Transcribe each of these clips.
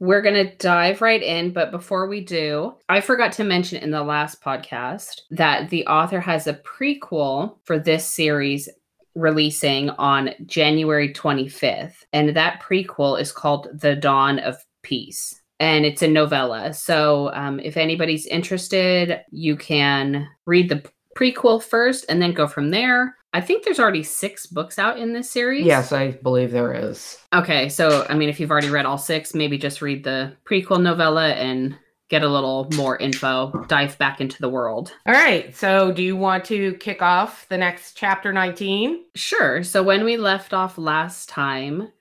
We're going to dive right in, but before we do, I forgot to mention in the last podcast that the author has a prequel for this series releasing on January 25th. And that prequel is called The Dawn of Peace. And it's a novella. So um, if anybody's interested, you can read the prequel first and then go from there. I think there's already six books out in this series. Yes, I believe there is. Okay, so I mean, if you've already read all six, maybe just read the prequel novella and get a little more info, dive back into the world. All right, so do you want to kick off the next chapter 19? Sure. So when we left off last time,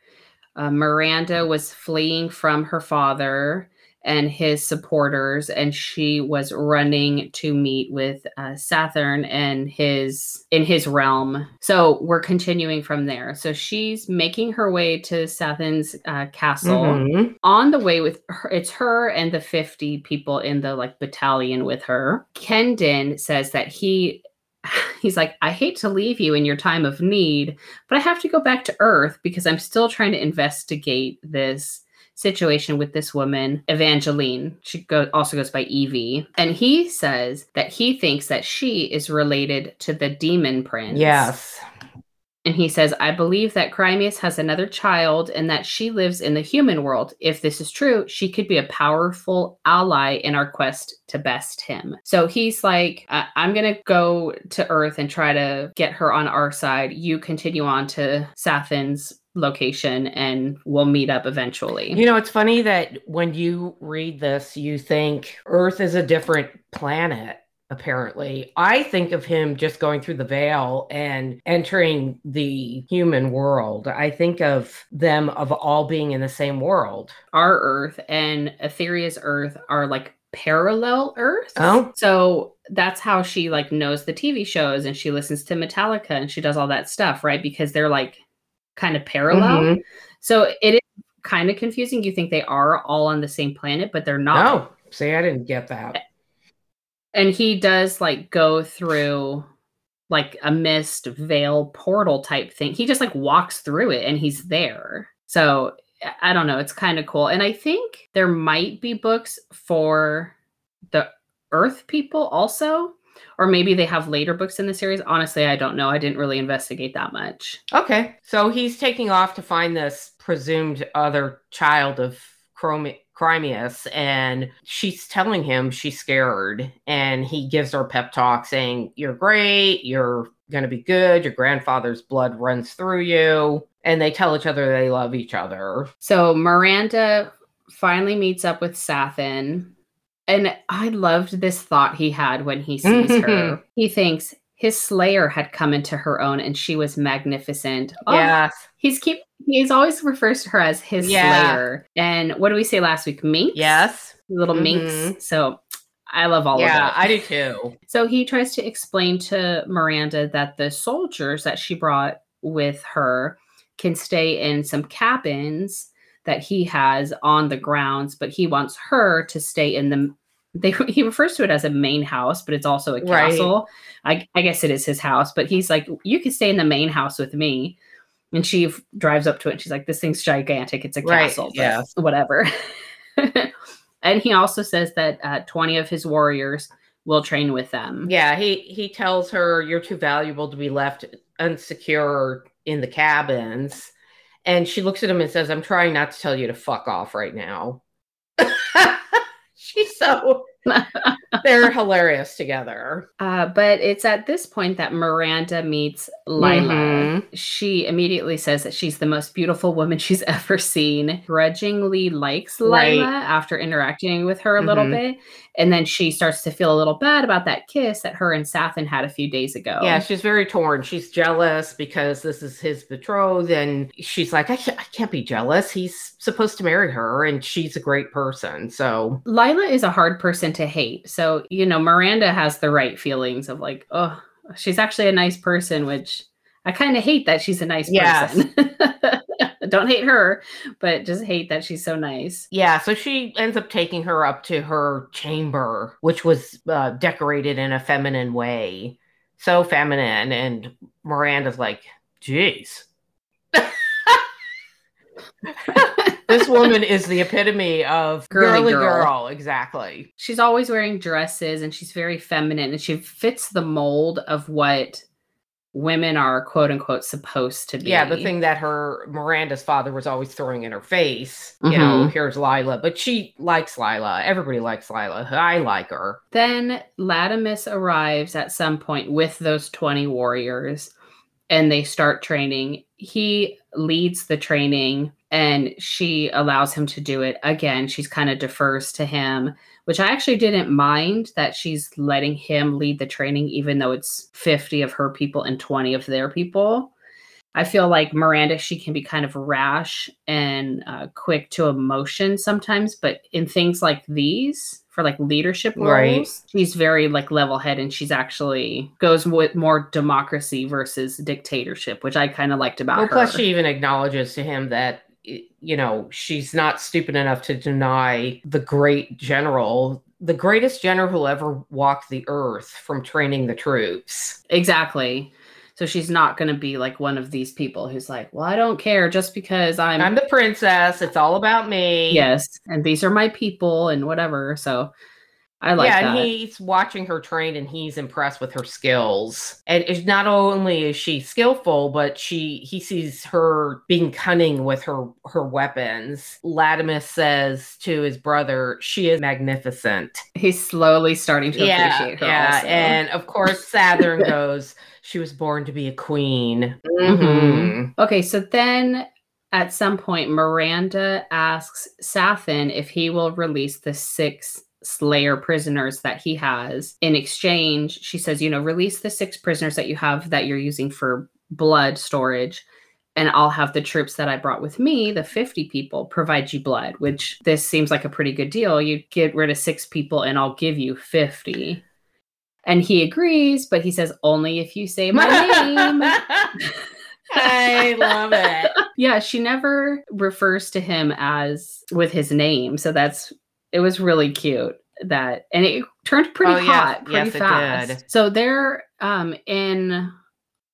uh, Miranda was fleeing from her father and his supporters, and she was running to meet with uh, Sathan and his in his realm. So we're continuing from there. So she's making her way to Sathan's uh, castle. Mhm. On the way with her, it's her and the fifty people in the like battalion with her. Kenden says that he. He's like, I hate to leave you in your time of need, but I have to go back to Earth because I'm still trying to investigate this situation with this woman, Evangeline. She go, also goes by Evie. And he says that he thinks that she is related to the demon prince. Yes. And he says, I believe that Crimeous has another child and that she lives in the human world. If this is true, she could be a powerful ally in our quest to best him. So he's like, I- I'm going to go to Earth and try to get her on our side. You continue on to Sathan's location and we'll meet up eventually. You know, it's funny that when you read this, you think Earth is a different planet. Apparently, I think of him just going through the veil and entering the human world. I think of them of all being in the same world. Our Earth and Etherya's Earth are like parallel Earths. Oh. So that's how she like knows the TV shows and she listens to Metallica and she does all that stuff, right? Because they're like kind of parallel. Mhm. So it is kind of confusing. You think they are all on the same planet, but they're not. No, see, I didn't get that. And he does like go through like a mist veil portal type thing. He just like walks through it and he's there. So I don't know. It's kind of cool. And I think there might be books for the Earth people also. Or maybe they have later books in the series. Honestly, I don't know. I didn't really investigate that much. Okay, so he's taking off to find this presumed other child of Chromi- Crimeous, and she's telling him she's scared, and he gives her pep talk saying, "You're great. You're gonna be good. Your grandfather's blood runs through you." And they tell each other they love each other. So Miranda finally meets up with Sathan. And I loved this thought he had when he sees her. He thinks his slayer had come into her own and she was magnificent. Oh, yes, he's keep he's always refers to her as his Yeah. slayer. And what did we say last week? Minx? yes, Little Mhm. minx. So I love all yeah, of it. I do too. So he tries to explain to Miranda that the soldiers that she brought with her can stay in some cabins that he has on the grounds, but he wants her to stay in the. They, he refers to it as a main house, but it's also a Right. castle. I, I guess it is his house, but he's like, you can stay in the main house with me. And she f- drives up to it. And she's like, this thing's gigantic. It's a Right, castle. but yes. Whatever. and he also says that uh, 20 of his warriors will train with them. Yeah, he he tells her you're too valuable to be left unsecure in the cabins. And she looks at him and says, I'm trying not to tell you to fuck off right now. She's so They're hilarious together. Uh, but it's at this point that Miranda meets Lila. Mhm. She immediately says that she's the most beautiful woman she's ever seen. Grudgingly likes Lila Right. after interacting with her a little Mhm. bit. And then she starts to feel a little bad about that kiss that her and Sathan had a few days ago. Yeah, she's very torn. She's jealous because this is his betrothed, and she's like, I can't, I can't be jealous. He's supposed to marry her, and she's a great person. So, Lila is a hard person to hate. So, you know, Miranda has the right feelings of like, oh, she's actually a nice person, which I kind of hate that she's a nice person. Don't hate her, but just hate that she's so nice. yeah, so she ends up taking her up to her chamber, which was uh, decorated in a feminine way. So feminine. And Miranda's like, geez. this woman is the epitome of Girly girly, girl. girl. Exactly. She's always wearing dresses and she's very feminine and she fits the mold of what women are quote unquote supposed to be. Yeah, the thing that her Miranda's father was always throwing in her face. You know, Mhm. here's Lila, but she likes Lila. Everybody likes Lila. I like her. Then Latimus arrives at some point with those 20 warriors and they start training. He leads the training and she allows him to do it. Again, she's kind of defers to him, which I actually didn't mind that she's letting him lead the training, even though it's 50 of her people and 20 of their people. I feel like Miranda, she can be kind of rash and uh, quick to emotion sometimes, but in things like these, for like leadership roles, Right. she's very like level headed and she's actually goes with more democracy versus dictatorship, which I kind of liked about Well, her. plus she even acknowledges to him that you know she's not stupid enough to deny the great general, the greatest general who ever walked the earth from training the troops. exactly. So she's not going to be like one of these people who's like, well, I don't care just because I'm, I'm the princess. It's all about me. yes, and these are my people and whatever. So I like yeah, that. and he's watching her train and he's impressed with her skills. And it's not only is she skillful, but she he sees her being cunning with her her weapons. Latimus says to his brother, "She is magnificent." He's slowly starting to Yeah, appreciate her. yeah, also. and of course Sathan goes, "She was born to be a queen." Mhm. Mhm. Okay, so then at some point, Miranda asks Sathan if he will release the six Slayer prisoners that he has. In exchange, she says, you know, release the six prisoners that you have that you're using for blood storage. And I'll have the troops that I brought with me, the 50 people, provide you blood, which this seems like a pretty good deal. You get rid of six people and I'll give you 50. And he agrees, but he says, only if you say my name. I love it. Yeah, she never refers to him as with his name. So that's it was really cute that and it turned pretty Oh, yes. hot pretty Yes, fast. So they're um in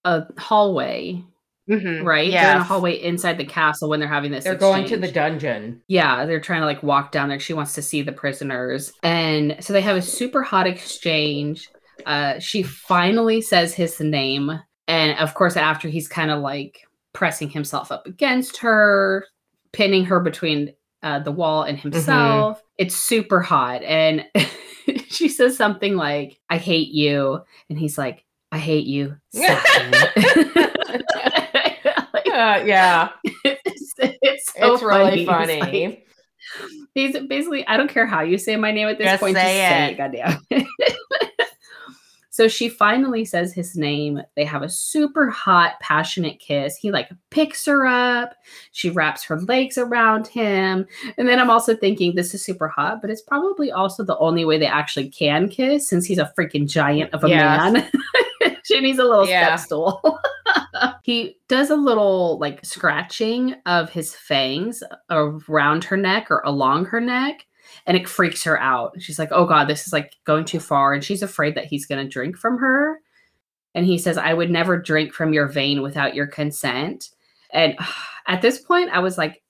a hallway, Mhm. right? They're in a hallway inside the castle when they're having this. They're going to the dungeon. Yeah, they're trying to like walk down there. She wants to see the prisoners. And so they have a super hot exchange. Uh, she finally says his name. And of course, after he's kind of like pressing himself up against her, pinning her between uh, the wall and himself, it's super hot. And she says something like, I hate you. And he's like, I hate you. Sathan." Like, Uh, yeah, it's, it's so it's really He's funny. like- He's basically, I don't care how you say my name at this Just point. say just say it. it, goddamn. So she finally says his name. They have a super hot, passionate kiss. He like picks her up. She wraps her legs around him. And then I'm also thinking this is super hot, but it's probably also the only way they actually can kiss since he's a freaking giant of a Yes. man. she needs a little Yeah. step stool. he does a little like scratching of his fangs around her neck or along her neck and it freaks her out. She's like oh god this is like going too far. And she's afraid that he's going to drink from her. And he says i would never drink from your vein without your consent. And at this point i was like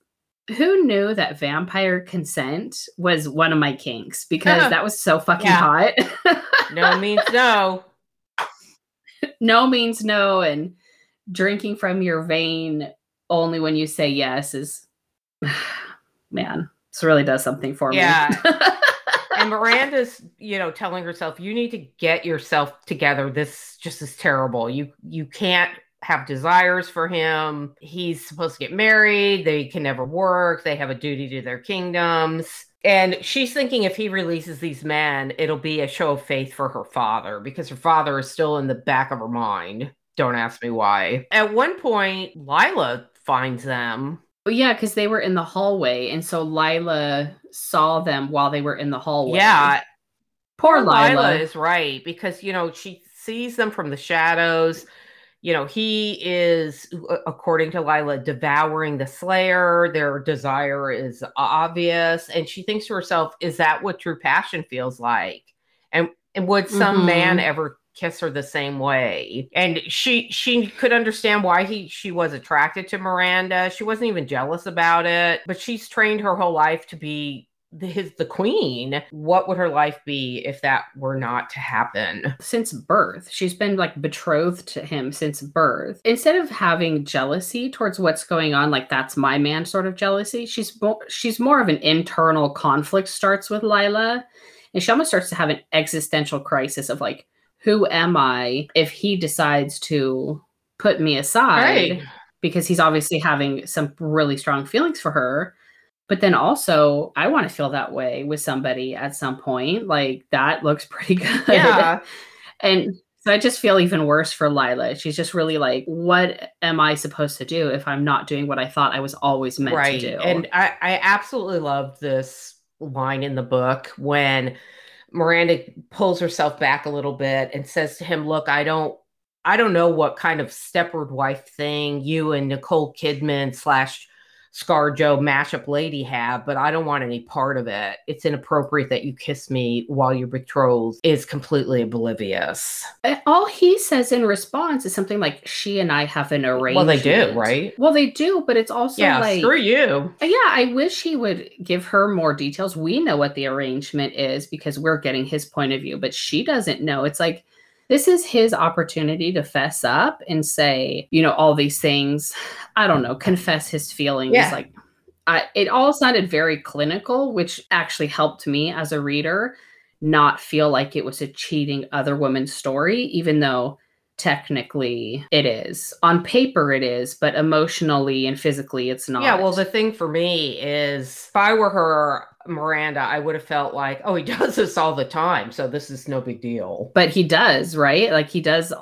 who knew that vampire consent was one of my kinks? Because Yeah. that was so fucking Yeah. hot. No means no. no means no. And drinking from your vein only when you say yes is man this really does something for Yeah. me And and Miranda's, you know, telling herself, "You need to get yourself together. This just is terrible. You you can't have desires for him. He's supposed to get married. They can never work. They have a duty to their kingdoms." And she's thinking if he releases these men, it'll be a show of faith for her father because her father is still in the back of her mind. Don't ask me why. At one point, Lila finds them. Yeah, because they were in the hallway, and so Lila saw them while they were in the hallway. Yeah, poor Lila. Lila. is right because you know she sees them from the shadows. You know, he is, according to Lila, devouring the Slayer. Their desire is obvious, and she thinks to herself, "Is that what true passion feels like?" And and would some Mhm. man ever kiss her the same way? And she she could understand why he she was attracted to Miranda. She wasn't even jealous about it, but she's trained her whole life to be the, his the queen. What would her life be if that were not to happen? since birth. She's been like betrothed to him since birth. Instead of having jealousy towards what's going on, like that's my man sort of jealousy, she's she's more of an internal conflict starts with Lila. And she almost starts to have an existential crisis of like, who am I if he decides to put me aside? Right. Because he's obviously having some really strong feelings for her. But then also, I want to feel that way with somebody at some point. Like that looks pretty good. Yeah. And so I just feel even worse for Lila. She's just really like, what am I supposed to do if I'm not doing what I thought I was always meant right. to do? And I, I absolutely love this line in the book when Miranda pulls herself back a little bit and says to him, Look, I don't I don't know what kind of Stepford wife thing you and Nicole Kidman slash ScarJo mashup lady have, but I don't want any part of it. It's inappropriate that you kiss me while you're betrothed is completely oblivious. Uh, all he says in response is something like, she and I have an arrangement. Well, they do, right? Well, they do, but it's also yeah, like, screw you. Uh, yeah, I wish he would give her more details. We know what the arrangement is because we're getting his point of view, but she doesn't know. It's like, this is his opportunity to fess up and say, you know, all these things. I don't know, confess his feelings. Yeah. Like, I, it all sounded very clinical, which actually helped me as a reader not feel like it was a cheating other woman's story, even though technically it is. On paper, it is, but emotionally and physically, it's not. Yeah, well, the thing for me is if I were her, Miranda, I would have felt like, oh, he does this all the time. So this is no big deal. but he does, right? Like he does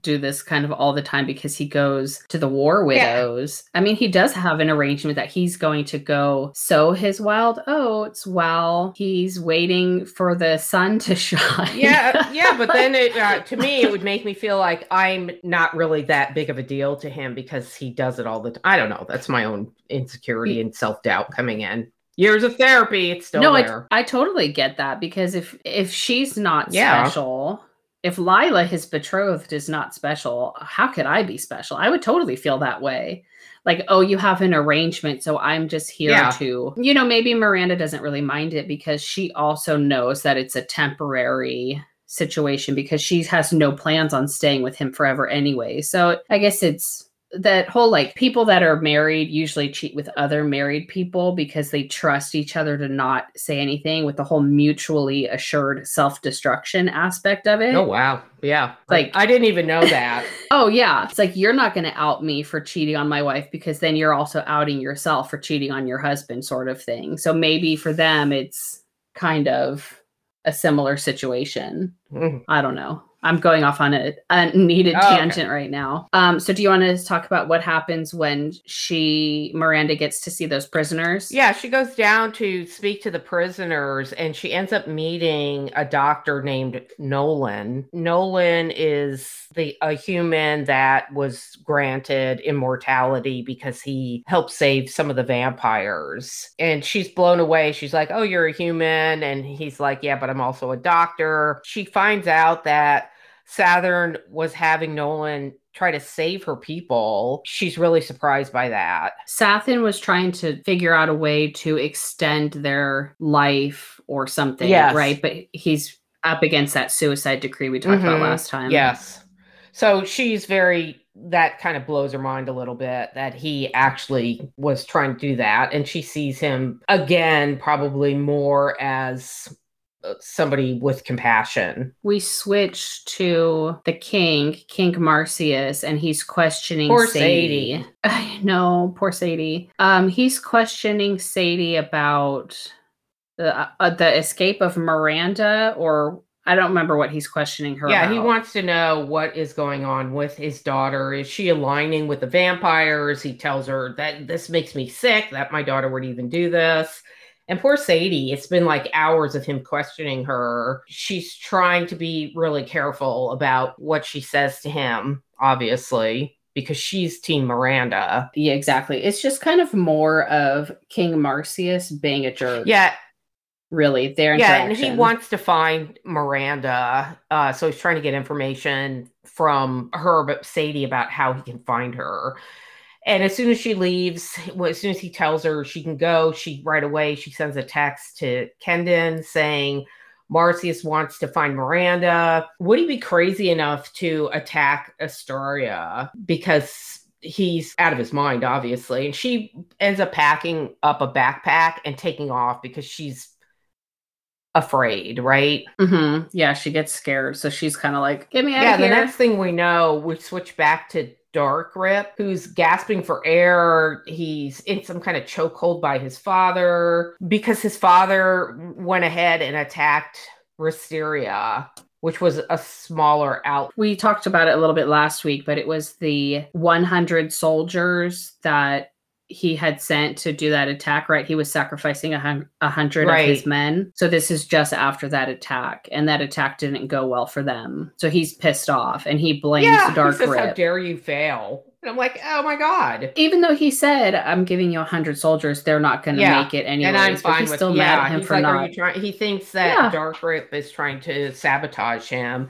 do this kind of all the time because he goes to the war Yeah. widows. I mean, he does have an arrangement that he's going to go sow his wild oats while he's waiting for the sun to shine. Yeah, yeah, but then it, uh, to me, it would make me feel like I'm not really that big of a deal to him because he does it all the time. I don't know. That's my own insecurity and self doubt coming in. Years of therapy, it's still no, there. I, I totally get that because if if she's not Yeah. special, if Lila, his betrothed, is not special, how could I be special? I would totally feel that way. Like, oh, you have an arrangement, so I'm just here Yeah. to, you know, maybe Miranda doesn't really mind it because she also knows that it's a temporary situation because she has no plans on staying with him forever anyway. So I guess it's that whole like people that are married usually cheat with other married people because they trust each other to not say anything with the whole mutually assured self-destruction aspect of it. oh, wow. Yeah. Like- I didn't even know that. Oh yeah, it's like you're not going to out me for cheating on my wife because then you're also outing yourself for cheating on your husband sort of thing. So maybe for them it's kind of a similar situation. Mhm. I don't know. I'm going off on a, a needed Oh, okay. tangent right now. Um, so do you want to talk about what happens when she Miranda gets to see those prisoners? Yeah, she goes down to speak to the prisoners and she ends up meeting a doctor named Nolan. Nolan is the a human that was granted immortality because he helped save some of the vampires. And she's blown away. She's like, "Oh, you're a human." And he's like, "Yeah, but I'm also a doctor." She finds out that Sathan was having Nolan try to save her people. She's really surprised by that. Sathan was trying to figure out a way to extend their life or something, Yes. right? But he's up against that suicide decree we talked about Mhm. last time. Yes. So she's very that kind of blows her mind a little bit that he actually was trying to do that and she sees him again probably more as somebody with compassion. We switch to the king, King Marsias, and he's questioning Poor Sadie. Sadie. I know, poor Sadie. Um, he's questioning Sadie about the uh, the escape of Miranda, or I don't remember what he's questioning her. Yeah, he wants to know what is going on with his daughter. Is she aligning with the vampires? He tells her that this makes me sick, that my daughter would even do this. And poor Sadie, it's been like hours of him questioning her. She's trying to be really careful about what she says to him, obviously, because she's Team Miranda. Yeah, exactly. It's just kind of more of King Marsias being a jerk. Yeah, really. Their yeah, and he wants to find Miranda. Uh, so he's trying to get information from her, but Sadie about how he can find her. And as soon as she leaves, well, as soon as he tells her she can go, she right away she sends a text to Kenden saying Marsias wants to find Miranda. Would he be crazy enough to attack Astoria because he's out of his mind, obviously? And she ends up packing up a backpack and taking off because she's afraid, right? hmm Yeah, she gets scared, so she's kind of like, "Get me out yeah, of the next thing we know, we switch back to Dark Rip, who's gasping for air. He's in some kind of chokehold by his father because his father went ahead and attacked Wisteria, which was a smaller out. we talked about it a little bit last week, but it was the 100 soldiers that he had sent to do that attack. Right, he was sacrificing a, hun- a hundred of his Right. men. So this is just after that attack, and that attack didn't go well for them. So he's pissed off, and he blames Yeah, Dark he says, "How dare you fail?" And I'm like, "Oh my god!" Even though he said, "I'm giving you a hundred soldiers," they're not going to Yeah, make it anyways. and I'm fine he's with still yeah. mad at him he's for like, not. "Are you trying?" He thinks that Yeah. Dark Rip is trying to sabotage him,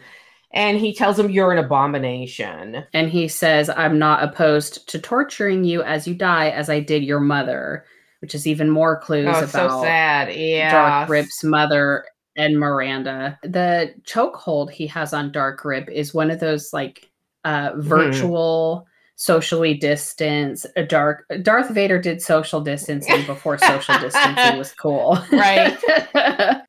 and he tells him, "You're an abomination." And he says, I'm not opposed to torturing you as you die, as I did your mother, which is even more clues Oh, about so sad. Yeah, Dark Rip's mother and Miranda. The chokehold he has on Dark Rip is one of those like uh Mm-hmm. virtual socially distance a dark Darth Vader did social distancing before social distancing was cool. Right.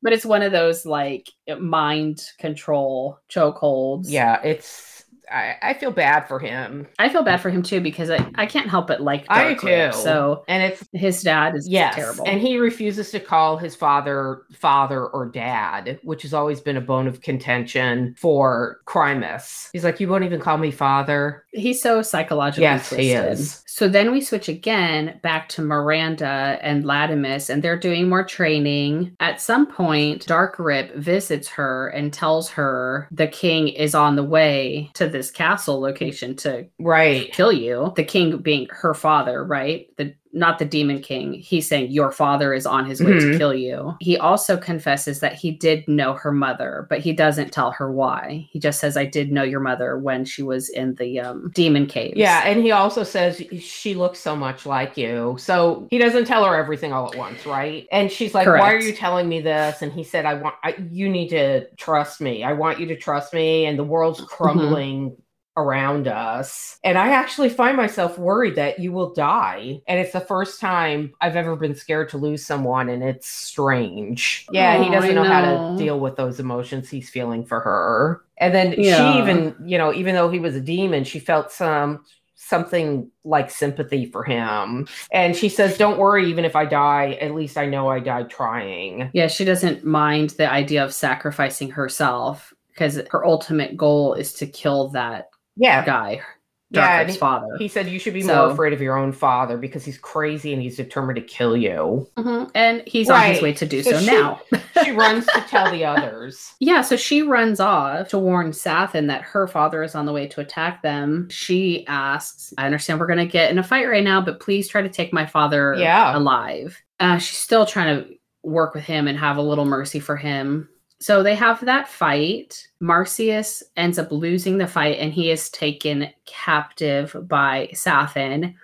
but it's one of those like mind control chokeholds. Yeah, it's. I, I feel bad for him, I feel bad for him too because I, I can't help but like I do Rip. too. So and it's his dad is yes, terrible. and he refuses to call his father father or dad, which has always been a bone of contention for Crimeous. He's like, you won't even call me father. He's so psychologically Yes, twisted. he is. So then we switch again back to Miranda and Latimus, and they're doing more training. At some point, Dark Rip visits her and tells her the king is on the way to this castle location to Right. kill you. The king being her father, right? The not the demon king. He's saying your father is on his way to Mhm. kill you. He also confesses that he did know her mother, but he doesn't tell her why. He just says I did know your mother when she was in the um, demon cave Yeah, and he also says she looks so much like you. So he doesn't tell her everything all at once, right? And she's like, "Why are you telling me this?" And he said, "I want I, you need to trust me. I want you to trust me." And the world's Mm-hmm. Crumbling around us. And I actually find myself worried that you will die. And it's the first time I've ever been scared to lose someone and it's strange. Yeah, he Oh, doesn't I know, how to deal with those emotions he's feeling for her. And then Yeah. she even, you know, even though he was a demon, she felt some something like sympathy for him. And she says, "Don't worry, even if I die, at least I know I died trying." Yeah, she doesn't mind the idea of sacrificing herself because her ultimate goal is to kill that Yeah. guy, Yeah, Dark and Rip's he- father. He said you should be So- more afraid of your own father because he's crazy and he's determined to kill you. Mhm. And he's on his way to do So so, she- now. She runs to tell the others. Yeah, so she runs off to warn Sathan that her father is on the way to attack them. She asks, I understand we're going to get in a fight right now, but please try to take my father Yeah. alive. Uh, she's still trying to work with him and have a little mercy for him. So they have that fight. Marsias ends up losing the fight and he is taken captive by Sathan.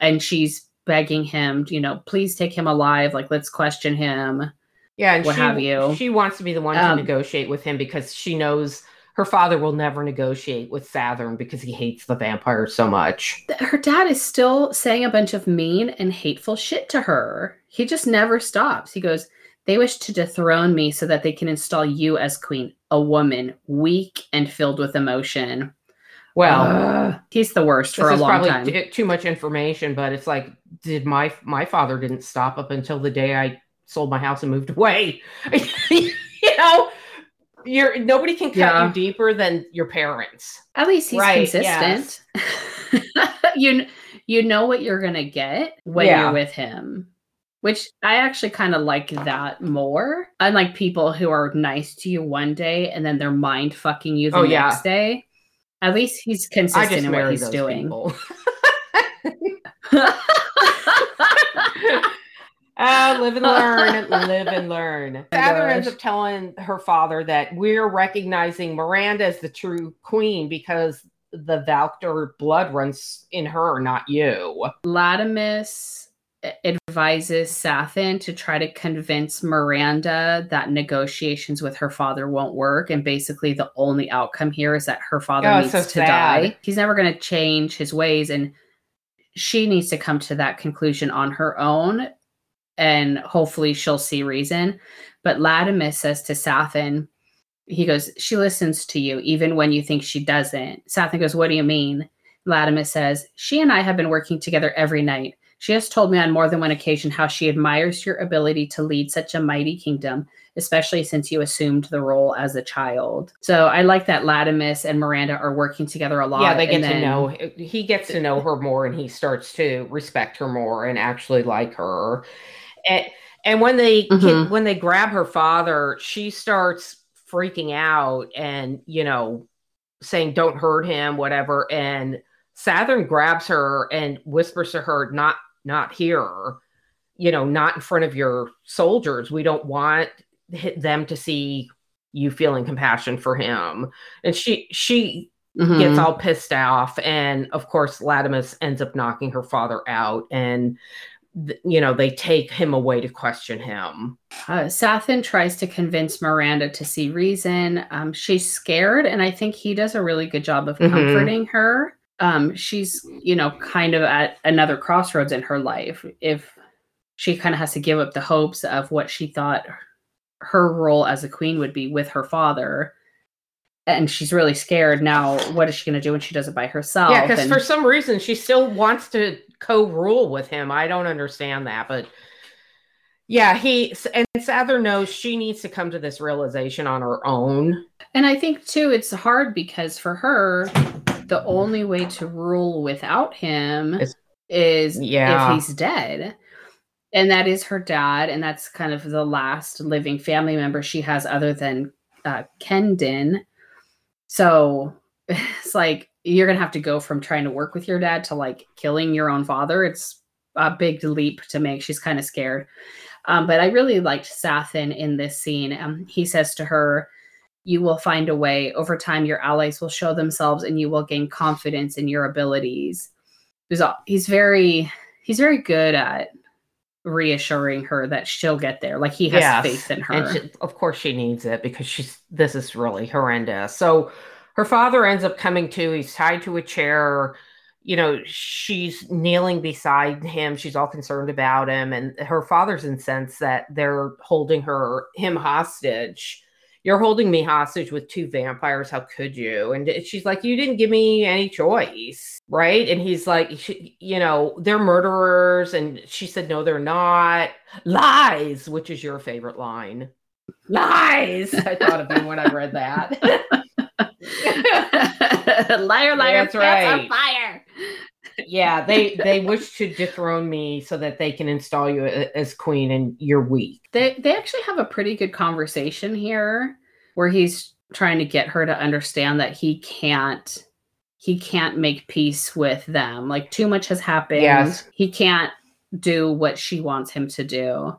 And she's begging him, you know, please take him alive. Like, let's question him. Yeah, and What she, have you. She wants to be the one to Um, negotiate with him because she knows her father will never negotiate with Sathan because he hates the vampire so much. her dad is still saying a bunch of mean and hateful shit to her. He just never stops. He goes, They wish to dethrone me so that they can install you as queen, a woman, weak and filled with emotion. Well, Ugh. he's the worst for a long probably time. t- too much information, but it's like, did my my father didn't stop up until the day I sold my house and moved away? you know, you're nobody can cut Yeah. you deeper than your parents. At least he's Right, consistent. you you know what you're gonna get when Yeah. you're with him. Which I actually kind of like that more. Unlike people who are nice to you one day and then they're mind fucking you the Oh, yeah. next day. At least he's consistent in what he's doing. people. Ah, live and learn, live and learn. Sathan ends up telling her father that we're recognizing Miranda as the true queen because the Valkyr blood runs in her, not you. Latimus advises Sathan to try to convince Miranda that negotiations with her father won't work. And basically, the only outcome here is that her father Oh, needs so to sad. die. He's never going to change his ways. And she needs to come to that conclusion on her own. And hopefully, she'll see reason. But Latimus says to Sathan, he goes, She listens to you even when you think she doesn't. Sathan goes, What do you mean? Latimus says, She and I have been working together every night. She has told me on more than one occasion how she admires your ability to lead such a mighty kingdom, especially since you assumed the role as a child. So I like that Latimus and Miranda are working together a lot. yeah, they get and to know. He gets to know her more, and he starts to respect her more and actually like her. And and when they Mhm. when they grab her father, she starts freaking out and you know saying, "Don't hurt him," whatever. And Sathan grabs her and whispers to her, "Not not here." You know, not in front of your soldiers. We don't want them to see you feeling compassion for him. And she she Mhm. gets all pissed off and of course latimus ends up knocking her father out and you know they take him away to question him Uh, Sathan tries to convince Miranda to see reason. Um, she's scared, and I think he does a really good job of Mhm. comforting her. Um, she's, you know, kind of at another crossroads in her life. If she kind of has to give up the hopes of what she thought her role as a queen would be with her father, and she's really scared now. What is she going to do when she does it by herself? yeah because And- for some reason she still wants to co-rule with him i don't understand that but yeah he and Sathan knows she needs to come to this realization on her own And I think too, it's hard because for her, the only way to rule without him Is- is Yeah. if he's dead. And that is her dad, and that's kind of the last living family member she has other than uh, Kenden. So it's like you're gonna have to go from trying to work with your dad to like killing your own father. It's a big leap to make. She's kind of scared. Um, but I really liked Sathan in this scene. Um, he says to her, you will find a way. Over time, your allies will show themselves and you will gain confidence in your abilities. He's, he's very he's very good at reassuring her that she'll get there. Like he has Yes, faith in her. And she, of course, she needs it because she's this is really horrendous. So her father ends up coming to. He's tied to a chair. You know, she's kneeling beside him. She's all concerned about him, and her father's incensed that they're holding her him hostage. You're holding me hostage with two vampires. How could you? And she's like, You didn't give me any choice, right? And he's like, You know, they're murderers. And she said, No, they're not lies, which is your favorite line. Lies. I thought of you when I read that. liar, liar, That's pants on right. fire. Yeah, they they wish to dethrone me so that they can install you as queen, and you're weak. They they actually have a pretty good conversation here where he's trying to get her to understand that he can't he can't make peace with them. Like too much has happened. Yes. He can't do what she wants him to do.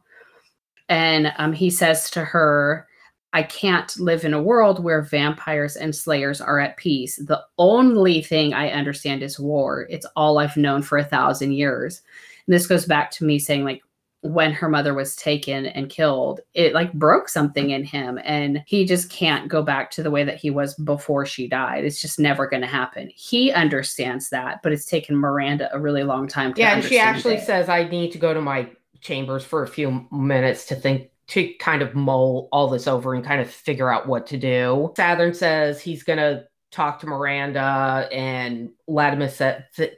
And um he says to her, I can't live in a world where vampires and slayers are at peace. The only thing I understand is war. It's all I've known for a thousand years. And this goes back to me saying, like, when her mother was taken and killed, it like broke something in him. And he just can't go back to the way that he was before she died. It's just never going to happen. He understands that, but it's taken Miranda a really long time to Yeah, and she actually it. says, "I need to go to my chambers for a few minutes to think to kind of mull all this over and kind of figure out what to do. Sathan says he's going to talk to Miranda, and Latimus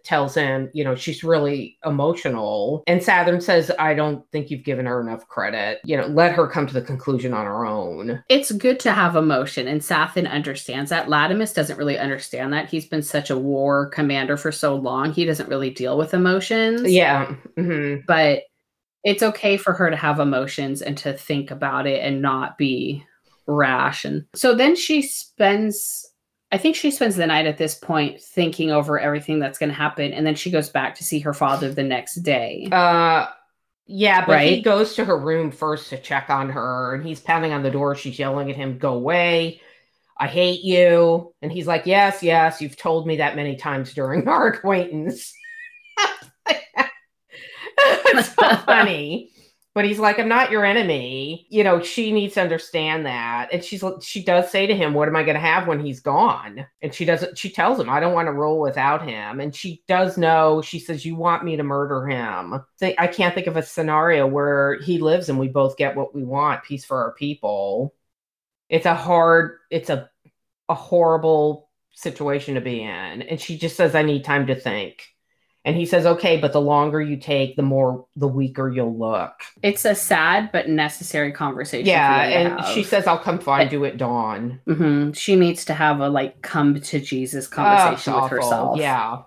tells him, you know, she's really emotional. And Sathan says, I don't think you've given her enough credit. You know, let her come to the conclusion on her own. It's good to have emotion, and Sathan understands that. Latimus doesn't really understand that. He's been such a war commander for so long, he doesn't really deal with emotions. Yeah. Mm-hmm. But it's okay for her to have emotions and to think about it and not be rash. And so then she spends I think she spends the night at this point thinking over everything that's going to happen, and then she goes back to see her father the next day. Uh, yeah, but right? he goes to her room first to check on her, and he's pounding on the door. She's yelling at him, "Go away! I hate you!" And he's like, "Yes, yes, you've told me that many times during our acquaintance." It's so funny. But he's like i'm not your enemy. You know she needs to understand that. And she's she does say to him what am i going to have when he's gone? And she doesn't she tells him i don't want to roll without him. And she does know. She says you want me to murder him? I can't think of a scenario where he lives and we both get what we want peace for our people. It's a hard it's a a horrible situation to be in. And she just says i need time to think and he says, okay, but the longer you take, the more, the weaker you'll look. It's a sad but necessary conversation. Yeah. And have. she says, I'll come find you at dawn. Mm-hmm. She needs to have a like come to Jesus conversation oh, with herself. Yeah.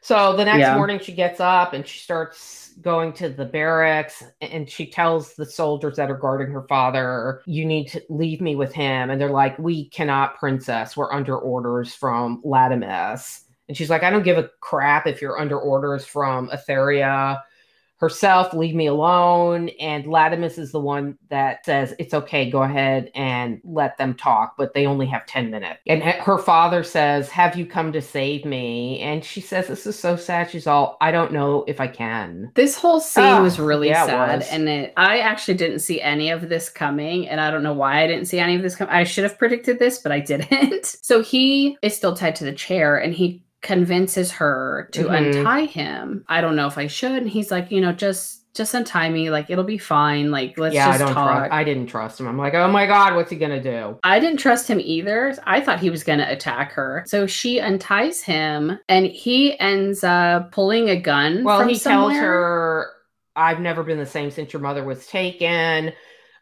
So the next yeah. morning she gets up and she starts going to the barracks and she tells the soldiers that are guarding her father, You need to leave me with him. And they're like, We cannot, princess. We're under orders from Latimus. And she's like, I don't give a crap if you're under orders from Etherya herself, leave me alone. And Latimus is the one that says, It's okay, go ahead and let them talk, but they only have 10 minutes. And her father says, Have you come to save me? And she says, This is so sad. She's all, I don't know if I can. This whole scene oh, was really yeah, sad. Was. And it, I actually didn't see any of this coming. And I don't know why I didn't see any of this coming. I should have predicted this, but I didn't. so he is still tied to the chair and he convinces her to mm-hmm. untie him. I don't know if I should. And he's like, you know, just just untie me. Like it'll be fine. Like let's yeah, just I don't talk. I didn't trust him. I'm like, oh my god, what's he gonna do? I didn't trust him either. I thought he was gonna attack her. So she unties him, and he ends up pulling a gun. Well, he somewhere. tells her, "I've never been the same since your mother was taken.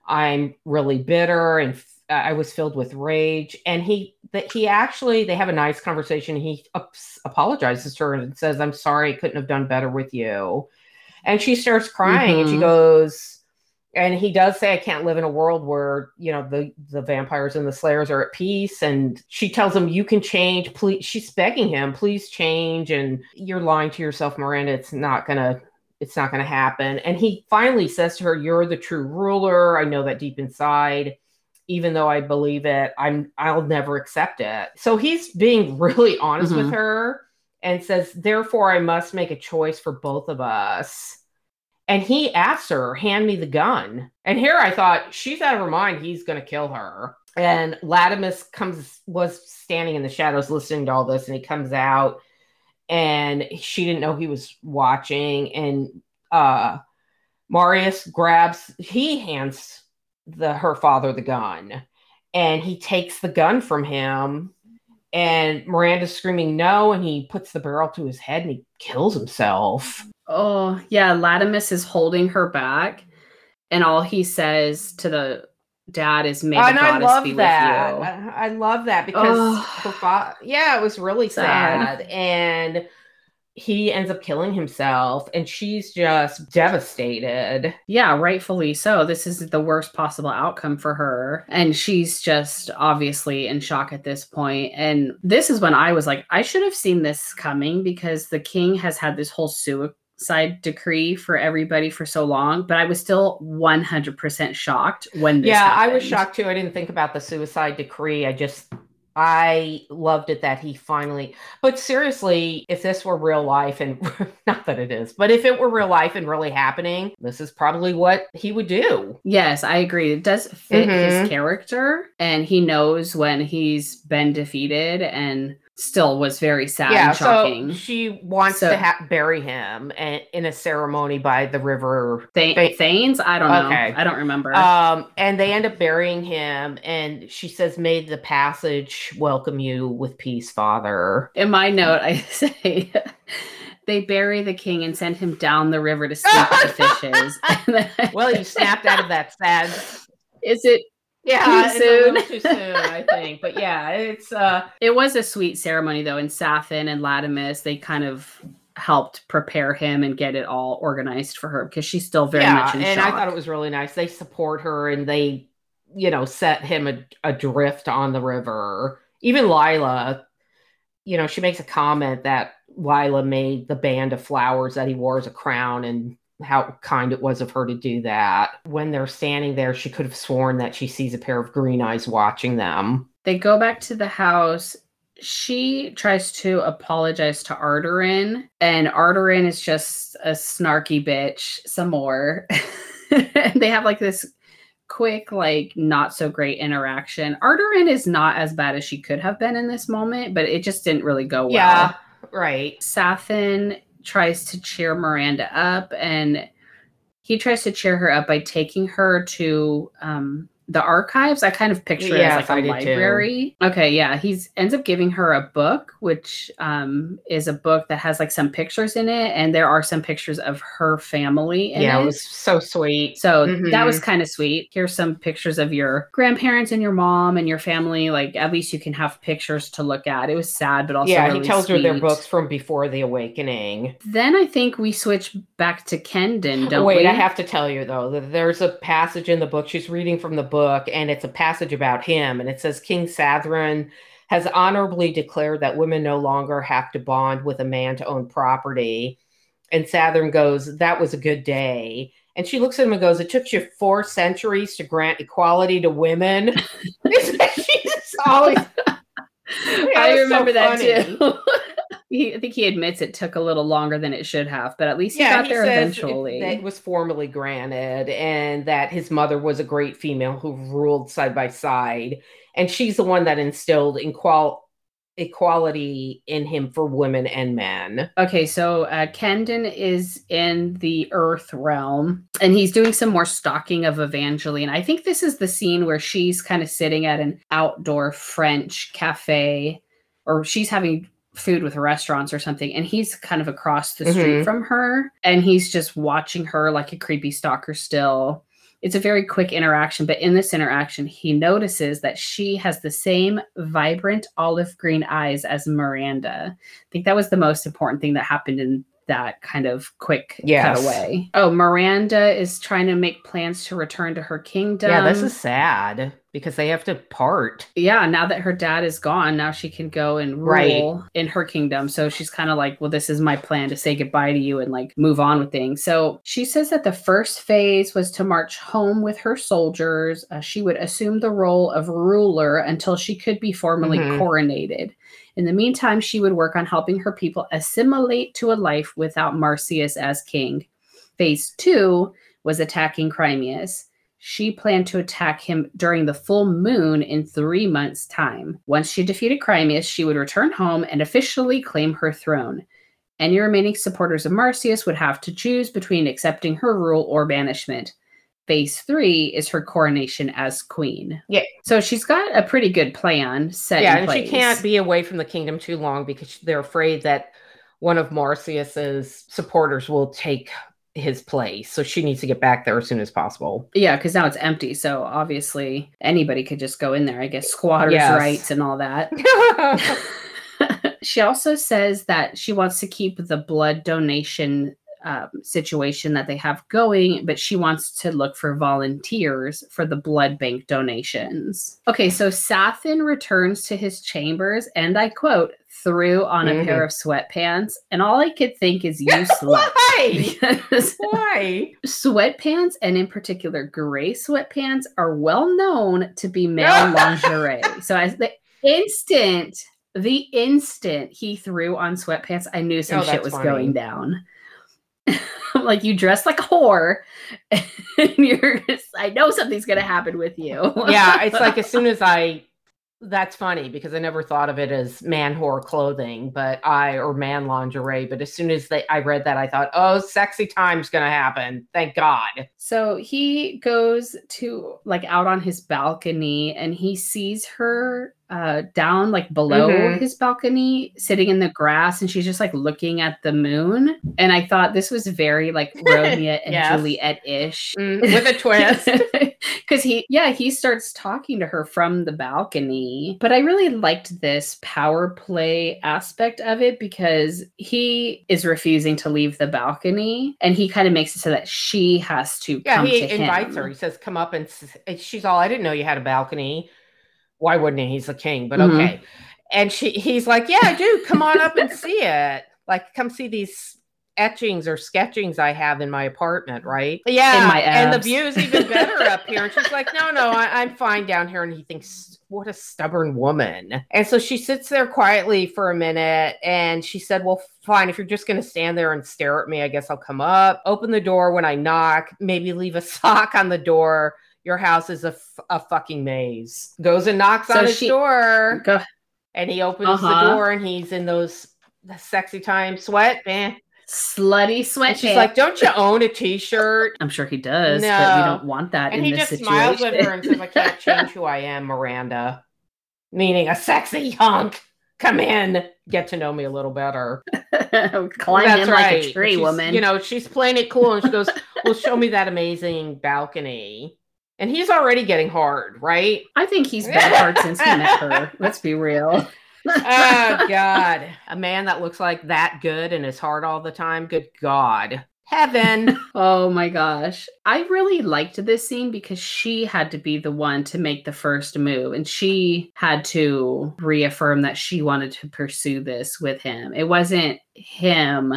I'm really bitter and I was filled with rage. And he that he actually they have a nice conversation. He apologizes to her and says, "I'm sorry, I couldn't have done better with you." And she starts crying, mm-hmm. and she mm-hmm. goes, and he does say, "I can't live in a world where you know the the vampires and the slayers are at peace." And she tells him, "You can change, please." She's begging him, "Please change." And you're lying to yourself, Miranda. It's not gonna it's not going to happen. And he finally says to her, You're the true ruler. I know that deep inside even though I believe it, I'm I'll never accept it. So he's being really honest mm-hmm. with her and says, therefore, I must make a choice for both of us. And he asks her, hand me the gun. And here I thought, she's out of her mind. He's going to kill her. And Latimus comes, was standing in the shadows listening to all this, and he comes out and she didn't know he was watching. And uh Marius grabs, he hands the her father the gun and he takes the gun from him and Miranda's screaming no and he puts the barrel to his head and he kills himself. Oh, yeah, Latimus is holding her back and all he says to the dad is may and I love that. I, I, love that because oh, her fa- yeah, it was really sad. sad. And he ends up killing himself and she's just devastated. Yeah, rightfully so. This is the worst possible outcome for her. And she's just obviously in shock at this point. And this is when I was like, I should have seen this coming because the king has had this whole suicide decree for everybody for so long, but I was still 100% shocked when Yeah, happened. I was shocked too. I didn't think about the suicide decree. I just I loved it that he finally, but seriously, if this were real life and not that it is, but if it were real life and really happening, this is probably what he would do. Yes, I agree. It does fit mm-hmm. his character and he knows when he's been defeated and still was very sad yeah, and shocking. so she wants So- to ha- bury him a- in a ceremony by the river. Th- They- Thanes? I don't know. Okay. I don't remember. Um, and they end up burying him, and she says, "May the passage welcome you with peace, Father." In my note, I say they bury the king and send him down the river to sleep with the fishes. Well, you snapped out of that sad. Is it? Yeah, Too it's a little soon. too soon, I think. But yeah, it's uh, It was a sweet ceremony though, and Sathan and Latimus they kind of helped prepare him and get it all organized for her because she's still very yeah, much in and shock. I thought it was really nice. They support her and they, you know, set him ad- adrift on the river. Even Lila, you know, she makes a comment that Lila made the band of flowers that he wore as a crown and how kind it was of her to do that. When they're standing there, she could have sworn that she sees a pair of green eyes watching them. They go back to the house. She tries to apologize to Arderin, and Arderin is just a snarky bitch some more. they have like this quick, like not so great interaction. Arderin is not as bad as she could have been in this moment, but it just didn't really go well. Yeah, right. Sathan tries to cheer Miranda up, and he tries to cheer her up by taking her to um, the archives. I kind of picture it as like a did too. library. Okay, yeah, he's ends up giving her a book, which um, is a book that has like some pictures in it, and there are some pictures of her family yeah, it. it was so sweet. So Mhm. that was kind of sweet. Here's some pictures of your grandparents and your mom and your family. Like at least you can have pictures to look at. It was sad, but also yeah, really he tells her their sweet. books from before the awakening. Then I think we switch back to Kenden, don't Wait, we? I have to tell you though that there's a passage in the book. She's reading from the book, and it's a passage about him, and it says King Sathan has honorably declared that women no longer have to bond with a man to own property. And Sathan goes, "That was a good day." And she looks at him and goes, "It took you four centuries to grant equality to women." She's always I was so remember that funny. too. he, I think he admits it took a little longer than it should have, but at least he yeah, got he there it- eventually. that it was formally granted, and that his mother was a great female who ruled side by side, and she's the one that instilled equal equality in him for women and men. Okay, so uh, Kenden is in the Earth realm, and he's doing some more stalking of Evangeline. I think this is the scene where she's kind of sitting at an outdoor French cafe, or she's having food with restaurants or something, and he's kind of across the street Mhm. from her, and he's just watching her like a creepy stalker still. It's a very quick interaction, but in this interaction, he notices that she has the same vibrant olive green eyes as Miranda. I think that was the most important thing that happened in that kind of quick Yes. cutaway. Oh, Miranda is trying to make plans to return to her kingdom. yeah, this is sad because they have to part. yeah, now that her dad is gone, now she can go and Right. rule in her kingdom. So she's kind of like, well, this is my plan to say goodbye to you and like move on with things. So she says that the first phase was to march home with her soldiers. Uh, she would assume the role of ruler until she could be formally Mhm. coronated. In the meantime, she would work on helping her people assimilate to a life without Marsias as king. Phase two was attacking Crimeous. She planned to attack him during the full moon in three months' time. Once she defeated Crimeous, she would return home and officially claim her throne. Any remaining supporters of Marsias would have to choose between accepting her rule or banishment. Phase three is her coronation as queen. Yeah. So she's got a pretty good plan set yeah, and place. she can't be away from the kingdom too long because they're afraid that one of Marsias's supporters will take his place. So she needs to get back there as soon as possible. Yeah, because now it's empty. So obviously anybody could just go in there. I guess squatters' Yes. rights and all that. she also says that she wants to keep the blood donation um, situation that they have going, but she wants to look for volunteers for the blood bank donations. Okay, so Sathan returns to his chambers, and I quote, threw on a pair of sweatpants, and all I could think is you slept. Why? Why? sweatpants, and in particular gray sweatpants, are well known to be male lingerie. So as the instant, the instant he threw on sweatpants, I knew some Oh, shit was funny. going down. Like you dress like a whore, and you're. Just, I know something's gonna happen with you. yeah, it's like as soon as I that's funny because I never thought of it as man whore clothing, but I or man lingerie. But as soon as they I read that, I thought, oh, sexy time's gonna happen. Thank God. So he goes to like out on his balcony and he sees her uh, down like below Mhm. his balcony, sitting in the grass, and she's just like looking at the moon. And I thought this was very like Romeo and Yes. Juliet ish. Mm, with a twist. Because he, yeah, he starts talking to her from the balcony. But I really liked this power play aspect of it because he is refusing to leave the balcony and he kind of makes it so that she has to yeah, he invites him. her. He says, "Come up," and and she's all, "I didn't know you had a balcony." Why wouldn't he? He's the king, but Mhm. okay. And she, he's like, "Yeah, I do. Come on up and see it. Like, come see these." etchings or sketchings I have in my apartment, right? Yeah, my and the abs. view is even better up here. And she's like, "No, no, I, I'm fine down here." And he thinks, "What a stubborn woman." And so she sits there quietly for a minute, and she said, "Well, fine. If you're just going to stand there and stare at me, I guess I'll come up, open the door when I knock, maybe leave a sock on the door." Your house is a, f- a fucking maze. Goes and knocks So on his she- door, Go, and he opens Uh-huh. the door, and he's in those the sexy time sweat, man. slutty sweat. And she's like, "Don't you own a T-shirt?" I'm sure he does, but we don't want that And in he this just situation. smiles at her and says, "I can't change who I am, Miranda." Meaning a sexy hunk. Come in, get to know me a little better. Climb That's in like right. a tree, She's- woman. You know, she's playing it cool, and she goes, "Well, show me that amazing balcony." And he's already getting hard, right? I think he's been hard since he met her. Let's be real. oh God, a man that looks like that good and is hard all the time. Good God, heaven. Oh my gosh. I really liked this scene because she had to be the one to make the first move and she had to reaffirm that she wanted to pursue this with him. It wasn't him.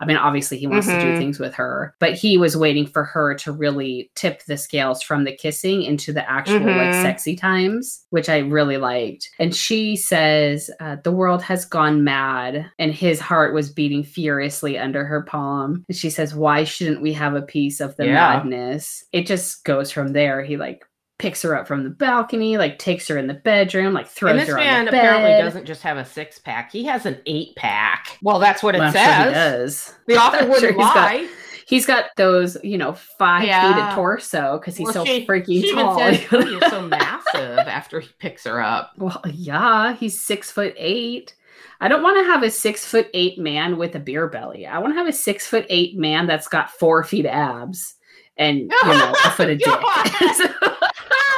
I mean, obviously, he wants to do Mhm. things with her, but he was waiting for her to really tip the scales from the kissing into the actual like Mhm. sexy times, which I really liked. And she says, uh, The world has gone mad, and his heart was beating furiously under her palm. And she says, Why shouldn't we have a piece of the Yeah. madness? It just goes from there. He like picks her up from the balcony, like takes her in the bedroom, like throws And this her on man the bed. apparently doesn't just have a six pack; he has an eight pack. Well, that's what it Well, I'm sure he says. does. the author wouldn't sure he's got- lie. He's got those, you know, five feet Yeah. of torso because he's Well, so she- freaking she tall. says, "Oh, you're so massive after he picks her up. well, yeah, he's six foot eight. I don't want to have a six foot eight man with a beer belly. I want to have a six foot eight man that's got four feet abs and you know a foot of dick. God.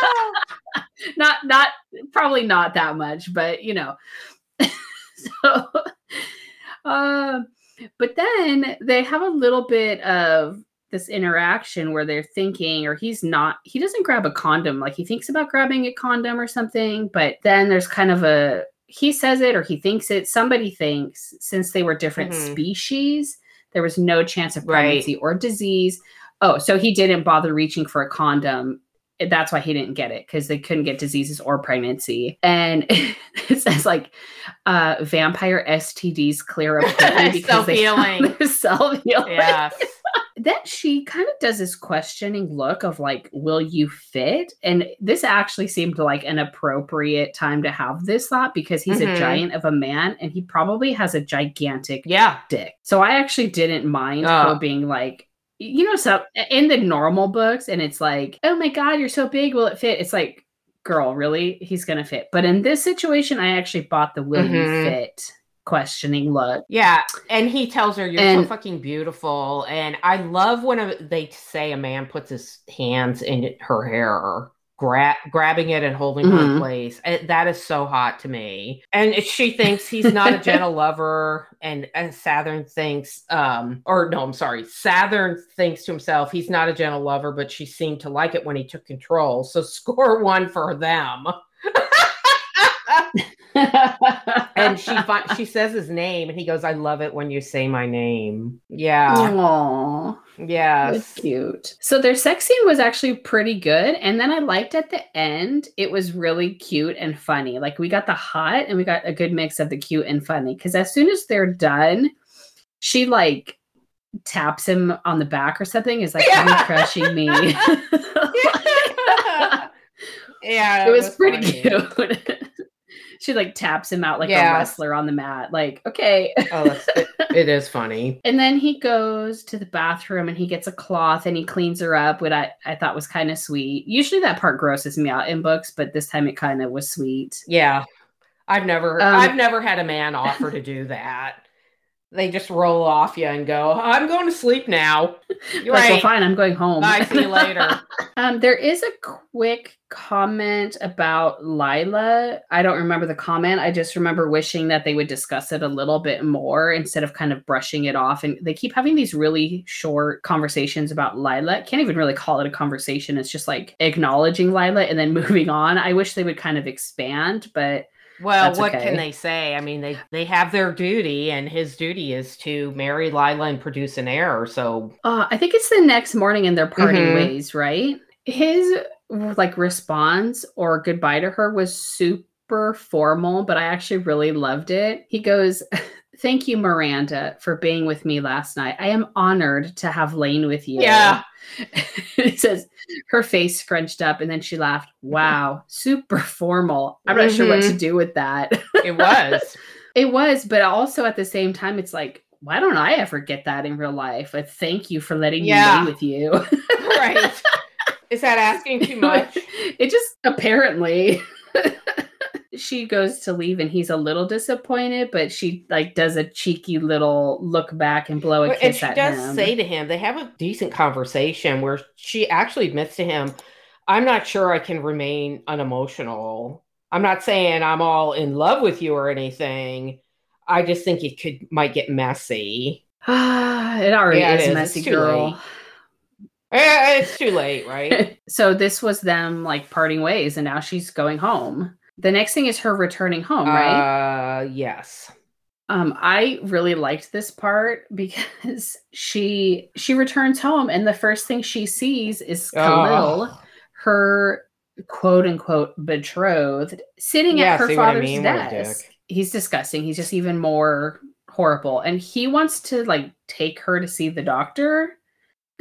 not not probably not that much, but you know. so um but then they have a little bit of this interaction where they're thinking or he's not he doesn't grab a condom like he thinks about grabbing a condom or something but then there's kind of a he says it or he thinks it somebody thinks since they were different Mhm. species there was no chance of Right. pregnancy or disease oh so he didn't bother reaching for a condom that's why he didn't get it because they couldn't get diseases or pregnancy and it says like uh vampire stds clear up because they they're self-healing Yes. then she kind of does this questioning look of like will you fit and this actually seemed like an appropriate time to have this thought because he's a Mhm. giant of a man and he probably has a gigantic Yeah. dick so i actually didn't mind Oh. her being like you know so in the normal books and it's like oh my god you're so big will it fit? It's like girl really? He's gonna fit. But in this situation i actually bought the will you Mhm. fit questioning look. Yeah, and he tells her you're so fucking beautiful, and I love when a, they say a man puts his hands in her hair, gra- grabbing it and holding her in Mhm. place. It- that is so hot to me. And she thinks he's not a gentle lover, and, and Sathan thinks, um, or no, I'm sorry, Sathan thinks to himself he's not a gentle lover, but she seemed to like it when he took control. So score one for them. and she fi- she says his name, and he goes, "I love it when you say my name." Yeah. Aww. Yes. Cute. So their sex scene was actually pretty good. And then I liked at the end, it was really cute and funny. Like we got the hot and we got a good mix of the cute and funny. Cause as soon as they're done, she like taps him on the back or something, is like, You're crushing me. yeah, it was, pretty funny. cute. She like taps him out like Yeah. a wrestler on the mat. Like, okay. Oh, that's, it, it is funny. And then he goes to the bathroom and he gets a cloth and he cleans her up, which I, I thought was kind of sweet. Usually that part grosses me out in books, but this time it kind of was sweet. Yeah. I've never Um, I've never had a man offer to do that. They just roll off you and go, I'm going to sleep now. You're like, well, right. fine, I'm going home. Bye, see you later. um, there is a quick comment about Lila. I don't remember the comment. I just remember wishing that they would discuss it a little bit more instead of kind of brushing it off. And they keep having these really short conversations about Lila. Can't even really call it a conversation. It's just like acknowledging Lila and then moving on. I wish they would kind of expand, but Well, That's what okay. can they say? I mean, they they have their duty, and his duty is to marry Lila and produce an heir. So Uh, I think it's the next morning and they're parting Mhm. ways, right? His like response or goodbye to her was super formal, but I actually really loved it. He goes, Thank you, Miranda, for being with me last night. I am honored to have lain with you. Yeah. it says her face scrunched up and then she laughed. Wow, super formal. I'm not sure what to Mhm. do with that. it was. It was, but also at the same time, it's like, why don't I ever get that in real life? A thank you for letting Yeah. me lay with you. right. Is that asking too much? it just apparently she goes to leave and he's a little disappointed, but she like does a cheeky little look back and blow a Well, kiss and she at does him. say to him, they have a decent conversation where she actually admits to him, I'm not sure I can remain unemotional. I'm not saying I'm all in love with you or anything. I just think it could might get messy. Ah, it already Yeah, it is, messy It's girl. late. It's too late, right? so this was them like parting ways, and now she's going home. The next thing is her returning home, right? Uh, yes. Um, I really liked this part because she she returns home and the first thing she sees is Kalil, Oh. her quote unquote betrothed, sitting Yeah, at her what I father's mean? Desk. He's disgusting. He's just even more horrible. And he wants to like take her to see the doctor.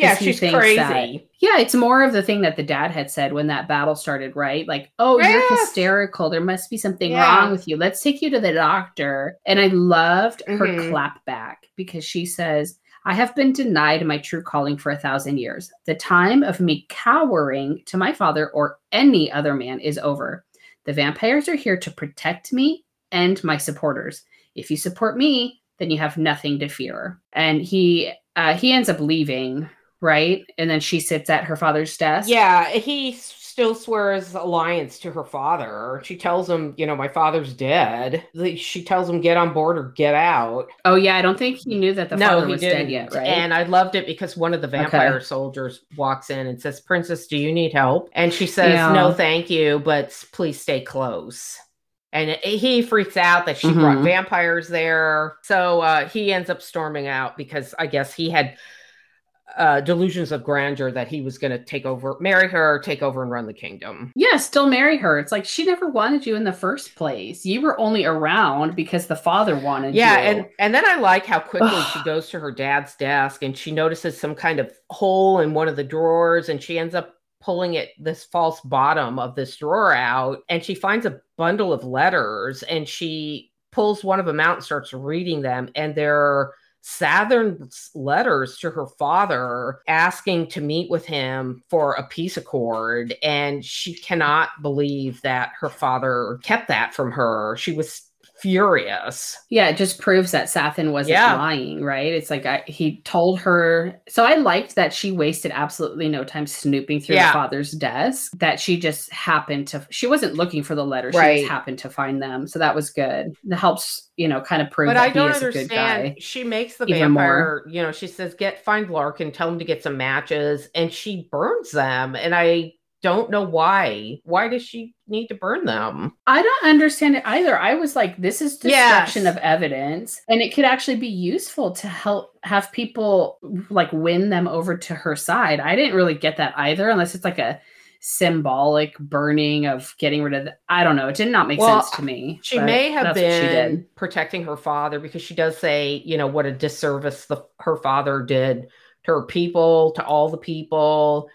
Yeah, she's thinks crazy. that- yeah, it's more of the thing that the dad had said when that battle started, right? Like, oh, you're hysterical. There must be something Yeah. wrong with you. Let's take you to the doctor. And I loved her Mhm. clap back because she says, I have been denied my true calling for a thousand years. The time of me cowering to my father or any other man is over. The vampires are here to protect me and my supporters. If you support me, then you have nothing to fear. And he uh, he ends up leaving, right? And then she sits at her father's desk. Yeah, he still swears alliance to her father. She tells him, you know, my father's dead. She tells him, get on board or get out. Oh yeah, I don't think he knew that the no, father was didn't. dead yet, right? And I loved it because one of the vampire soldiers walks in and says, Princess, do you need help? And she says, Yeah. No, thank you, but please stay close. And he freaks out that she brought Mhm. vampires there. So uh, he ends up storming out because I guess he had uh, delusions of grandeur that he was going to take over, marry her, take over, and run the kingdom. yeah, still marry her. It's like she never wanted you in the first place. You were only around because the father wanted Yeah, you. and and then I like how quickly she goes to her dad's desk and she notices some kind of hole in one of the drawers and she ends up pulling it this false bottom of this drawer out and she finds a bundle of letters and she pulls one of them out and starts reading them and they're Sathan's letters to her father asking to meet with him for a peace accord. And she cannot believe that her father kept that from her. She was furious. Yeah, it just proves that Sathan wasn't Yeah. lying, right? It's like I, he told her. So I liked that she wasted absolutely no time snooping through Yeah. the father's desk. That she just happened to. She wasn't looking for the letters. She just happened to find them. So that was good. That helps, you know, kind of prove But that I he don't is a good guy. understand. She makes the even vampire, you know, she says, get find Lark and tell him to get some matches, and she burns them. And I don't know why. Why does she need to burn them? I don't understand it either. I was like, this is destruction Yes. of evidence, and it could actually be useful to help have people like win them over to her side. I didn't really get that either, unless it's like a symbolic burning of getting rid of. The, I don't know. It did not make Well, sense to me. She may have that's what she been protecting her father because she does say, you know, what a disservice the her father did to her people, to all the people.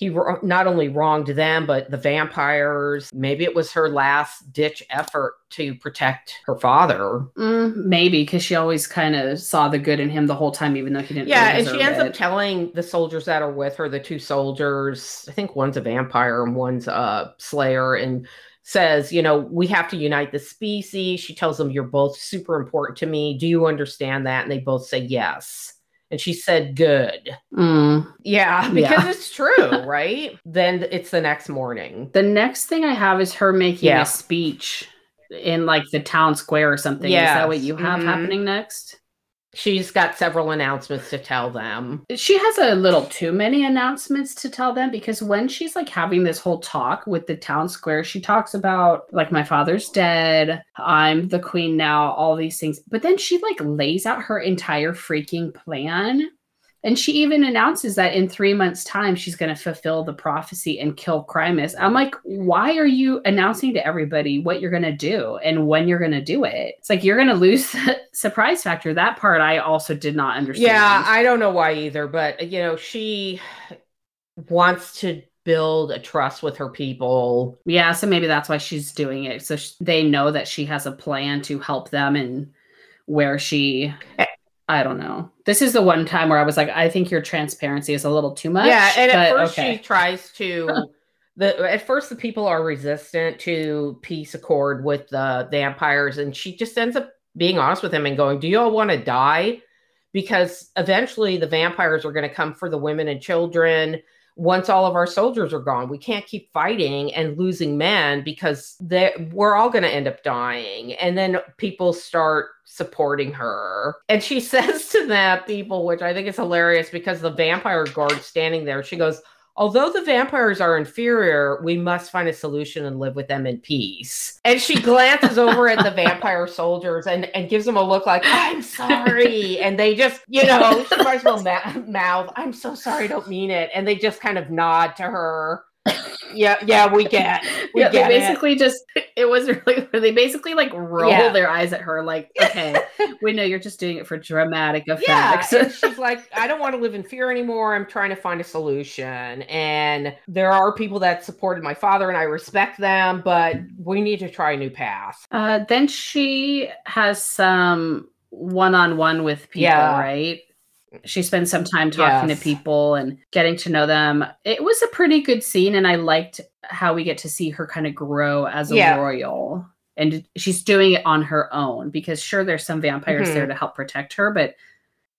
He not only wronged them, but the vampires. Maybe it was her last ditch effort to protect her father. Mm, maybe because she always kind of saw the good in him the whole time, even though he didn't. Yeah, really and she ends it. up telling the soldiers that are with her, the two soldiers, I think one's a vampire and one's a slayer, and says, you know, we have to unite the species. She tells them, You're both super important to me. Do you understand that? And they both say yes. And she said, Good. Mm. Yeah, because yeah. it's true, right? then it's the next morning. The next thing I have is her making yeah. a speech in like the town square or something. Yes. Is that what you have mm-hmm. happening next? She's got several announcements to tell them. She has a little too many announcements to tell them because when she's like having this whole talk with the town square, she talks about like my father's dead, I'm the queen now, all these things. But then she like lays out her entire freaking plan and she even announces that in three months' time, she's going to fulfill the prophecy and kill Crimeous. I'm like, why are you announcing to everybody what you're going to do and when you're going to do it? It's like you're going to lose the surprise factor. That part I also did not understand. Yeah, I don't know why either, but you know, she wants to build a trust with her people. Yeah, so maybe that's why she's doing it. So sh- they know that she has a plan to help them and where she I don't know. This is the one time where I was like, I think your transparency is a little too much. Yeah, and at first okay. she tries to. the at first the people are resistant to peace accord with the vampires, and she just ends up being honest with him and going, "Do you all want to die?" Because eventually the vampires are going to come for the women and children once all of our soldiers are gone. We can't keep fighting and losing men because we're all going to end up dying. And then people start supporting her. And she says to that people, which I think is hilarious because the vampire guard standing there, she goes, Although the vampires are inferior, we must find a solution and live with them in peace. And she glances over at the vampire soldiers and, and gives them a look like, I'm sorry. And they just, you know, she might as well ma- mouth, I'm so sorry, don't mean it. And they just kind of nod to her yeah, yeah, we get. We yeah, get they basically it. just it was really they basically like roll yeah. their eyes at her like, okay, we know you're just doing it for dramatic effect. Yeah, she's like, I don't want to live in fear anymore. I'm trying to find a solution. And there are people that supported my father and I respect them, but we need to try a new path. Uh then she has some one-on-one with people, yeah. right? She spends some time talking yes. to people and getting to know them. It was a pretty good scene, and I liked how we get to see her kind of grow as a yeah. royal. And she's doing it on her own because sure, there's some vampires mm-hmm. there to help protect her, but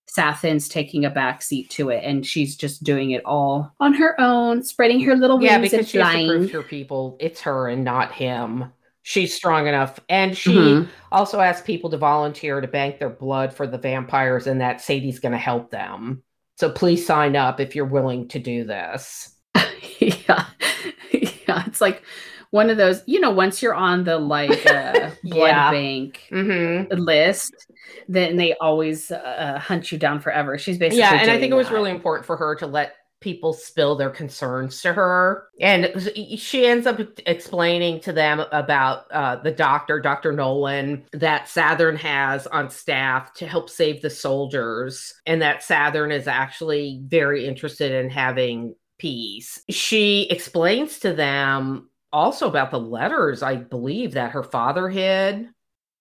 Sathan's taking a back seat to it, and she's just doing it all on her own, spreading her little wings yeah, because and she flying. Has to prove to her people it's her and not him she's strong enough. And she mm-hmm. also asks people to volunteer to bank their blood for the vampires and that Sadie's going to help them. So please sign up if you're willing to do this. yeah. Yeah. It's like one of those, you know, once you're on the like uh, blood yeah. bank mm-hmm. list, then they always uh, hunt you down forever. She's basically yeah, and I think that. it was really important for her to let people spill their concerns to her. And she ends up explaining to them about uh, the doctor, Dr. Nolan, that Sathan has on staff to help save the soldiers, and that Sathan is actually very interested in having peace. She explains to them also about the letters, I believe, that her father hid.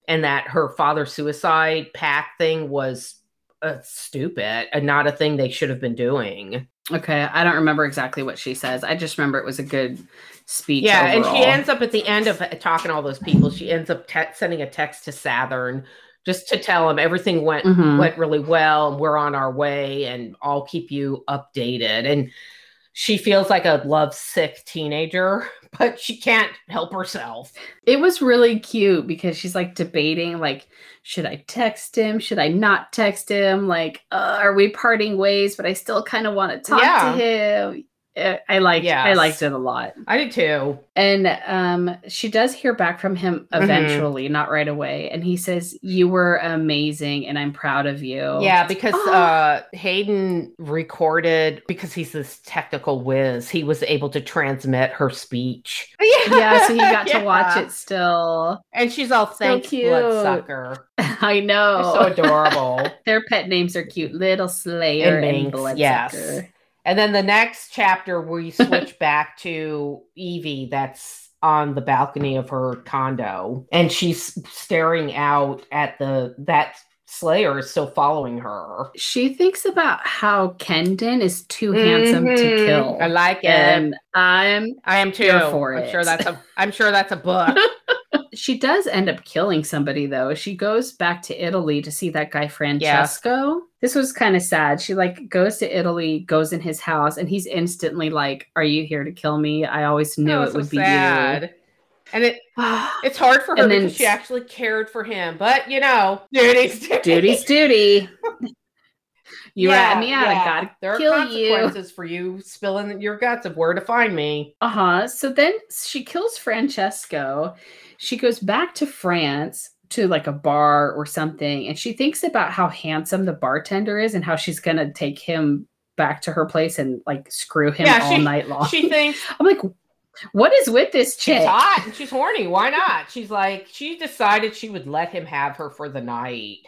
And that her father's suicide pact thing was uh, stupid and not a thing they should have been doing. Okay, I don't remember exactly what she says. I just remember it was a good speech. Yeah, overall. and she ends up at the end of talking to all those people. She ends up te- sending a text to Sathan just to tell him everything went mm-hmm. went really well and we're on our way and I'll keep you updated. And she feels like a lovesick teenager, but she can't help herself. It was really cute because she's like debating like should I text him? Should I not text him? Like, uh, are we parting ways? But I still kind of want to talk yeah. to him. I liked yes. I liked it a lot. I did too. And um she does hear back from him mm-hmm. eventually, mm-hmm. not right away. And he says, You were amazing and I'm proud of you. Yeah, because oh. uh Heden recorded because he's this technical whiz, he was able to transmit her speech. Yeah, yeah so he got yeah. to watch it still. And she's all thank so bloodsucker. I know. They're so adorable. Their pet names are cute. Little Slayer and, and Bloodsucker. Yes. And then the next chapter, we switch back to Evie, that's on the balcony of her condo, and she's staring out at the that Slayer is still following her. She thinks about how Kenden is too handsome to Mhm. kill. I like it. and I'm I am too. For I'm it. sure that's a. I'm sure that's a book. she does end up killing somebody though. She goes back to Italy to see that guy Francesco. This was kind of sad. She like goes to Italy, goes in his house, and he's instantly like, "Are you here to kill me? I always knew it so would sad. And it it's hard for her And then because she actually cared for him. But you know, duty's duty. Duty's duty. You Yeah, rat me out. yeah. I gotta There are kill you. consequences for you spilling your guts of where to find me. Uh huh. So then she kills Francesco. She goes back to France to like a bar or something, and she thinks about how handsome the bartender is and how she's gonna take him back to her place and like screw him Yeah, all she- night long. She thinks I'm like, what is with this chick? she's hot and she's horny. Why not? She's like, she decided she would let him have her for the night.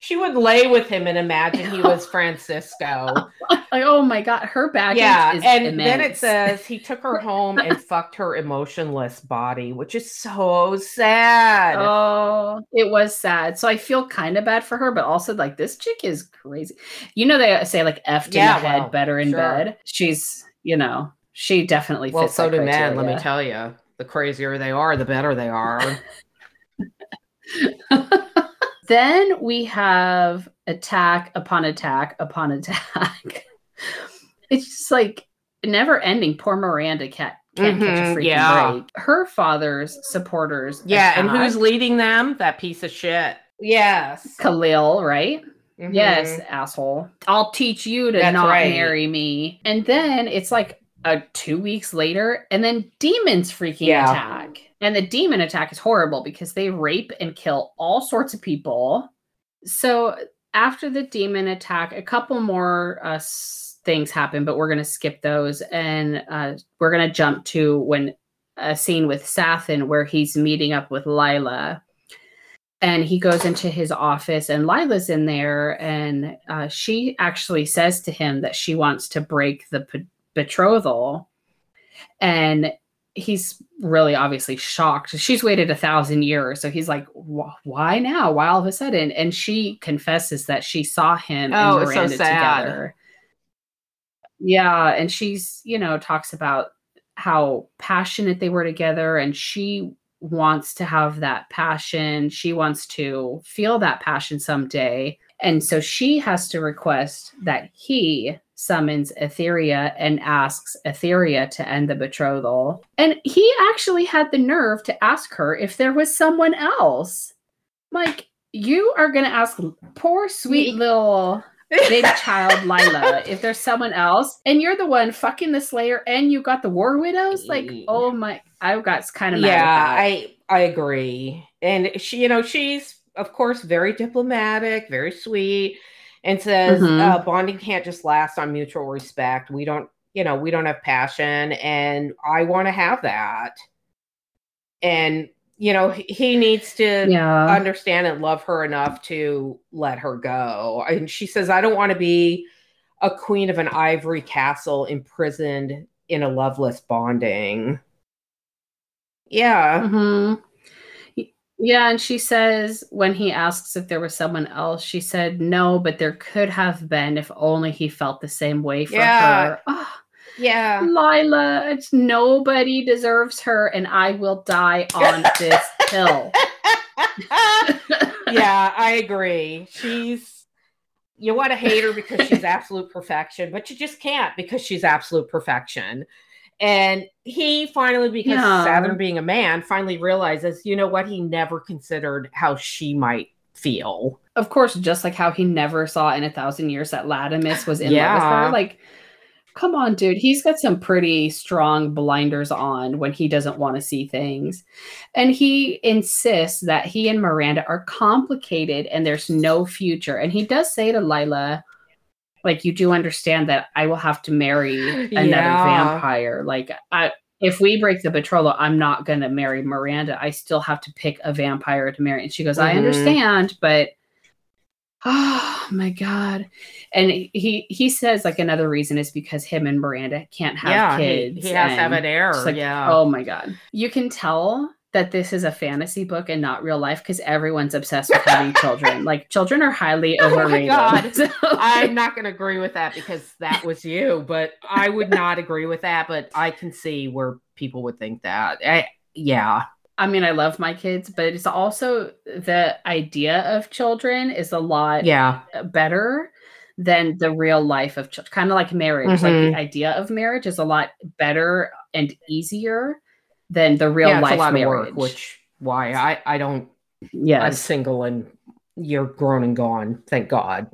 She would lay with him and imagine he was Francisco. Like, oh my god, her baggage yeah, is and immense. then it says he took her home and fucked her emotionless body, which is so sad. Oh, it was sad. So I feel kind of bad for her, but also like this chick is crazy. You know, they say like effed Yeah, in the head, better in sure. bed. She's, you know, she definitely well, fits. so do men. Let me tell you, the crazier they are, the better they are. Then we have attack upon attack upon attack. it's just like never ending. Poor Miranda can't, can't catch a Mhm, freaking yeah. break. Her father's supporters. yeah, and who's leading them? That piece of shit. Yes. Kalil, right? Mhm. Yes, asshole. I'll teach you to That's not right. marry me. And then it's like a two weeks later, and then demons freaking Yeah. attack. And the demon attack is horrible because they rape and kill all sorts of people. So after the demon attack, a couple more uh, things happen, but we're going to skip those. And uh, we're going to jump to when a scene with Sathan where he's meeting up with Lila and he goes into his office and lila's in there and uh, she actually says to him that she wants to break the betrothal. And he's really obviously shocked. She's waited a thousand years. So he's like why now? Why all of a sudden? And she confesses that she saw him Oh, and so miranda sad. together. Yeah and she's you know talks about how passionate they were together and she wants to have that passion. She wants to feel that passion someday. And so she has to request that he summons Etherya and asks Etherya to end the betrothal. And he actually had the nerve to ask her if there was someone else. Like, you are going to ask poor, sweet little baby child Lila if there's someone else, and you're the one fucking the Slayer, and you got the War Widows. Like, mm. oh my, I got kind of mad. yeah. I I agree. And she, you know, she's of course very diplomatic, very sweet, and says Mhm. uh, bonding can't just last on mutual respect. We don't, you know, we don't have passion, and I want to have that. And you know, he, needs to yeah. understand and love her enough to let her go. And she says, I don't want to be a queen of an ivory castle imprisoned in a loveless bonding. Yeah. hmm Yeah, and she says when he asks if there was someone else, she said no, but there could have been if only he felt the same way for Yeah. her. Ah, Yeah. Lila, it's nobody deserves her, and I will die on this hill. yeah, I agree. She's you want to hate her because she's absolute perfection, but you just can't because she's absolute perfection. And he finally, because Yeah. Sathan being a man, finally realizes, you know what, he never considered how she might feel. Of course, just like how he never saw in a thousand years that Latimus was in love with her. Like, come on, dude. He's got some pretty strong blinders on when he doesn't want to see things. And he insists that he and Miranda are complicated and there's no future. And he does say to Lila, like, you do understand that I will have to marry another Yeah. vampire. Like, I. If we break the betrothal, I'm not going to marry Miranda. I still have to pick a vampire to marry. And she goes, I Mhm. understand, but Oh my god. And he he says like another reason is because him and Miranda can't have yeah, kids. he, he has to have an heir. like, yeah. Oh my god. You can tell that this is a fantasy book and not real life because everyone's obsessed with having children. Like children are highly Oh my overrated. God. So- I'm not going to agree with that because that was you, but I would not agree with that. But I can see where people would think that. I, yeah. I mean, I love my kids, but it's also the idea of children is a lot Yeah. better than the real life of children. Kind of like marriage. Like Mhm. the idea of marriage is a lot better and easier than the real yeah, life a lot marriage. of work, which why I, I don't, Yeah, I'm single and you're grown and gone. Thank God.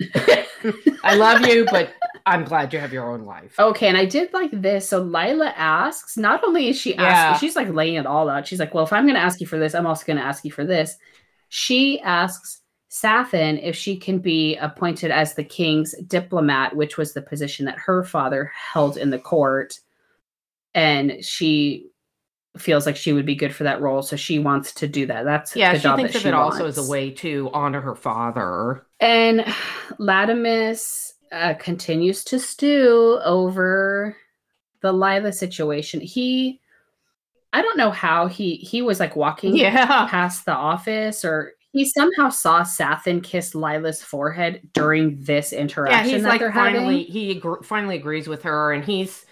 I love you, but I'm glad you have your own life. Okay, and I did like this. So Lila asks, not only is she Yeah. asking, she's like laying it all out. She's like, well, if I'm going to ask you for this, I'm also going to ask you for this. She asks Sathan if she can be appointed as the king's diplomat, which was the position that her father held in the court. And she feels like she would be good for that role. So she wants to do that. That's yeah, the she job thinks that of she it also as a way to honor her father. And Latimus uh, continues to stew over the Lila situation. He, I don't know how he he was like walking Yeah. past the office, or he somehow saw Sathan kiss Lila's forehead during this Yeah, interaction he's that like they're finally having. he agr- finally agrees with her, and he's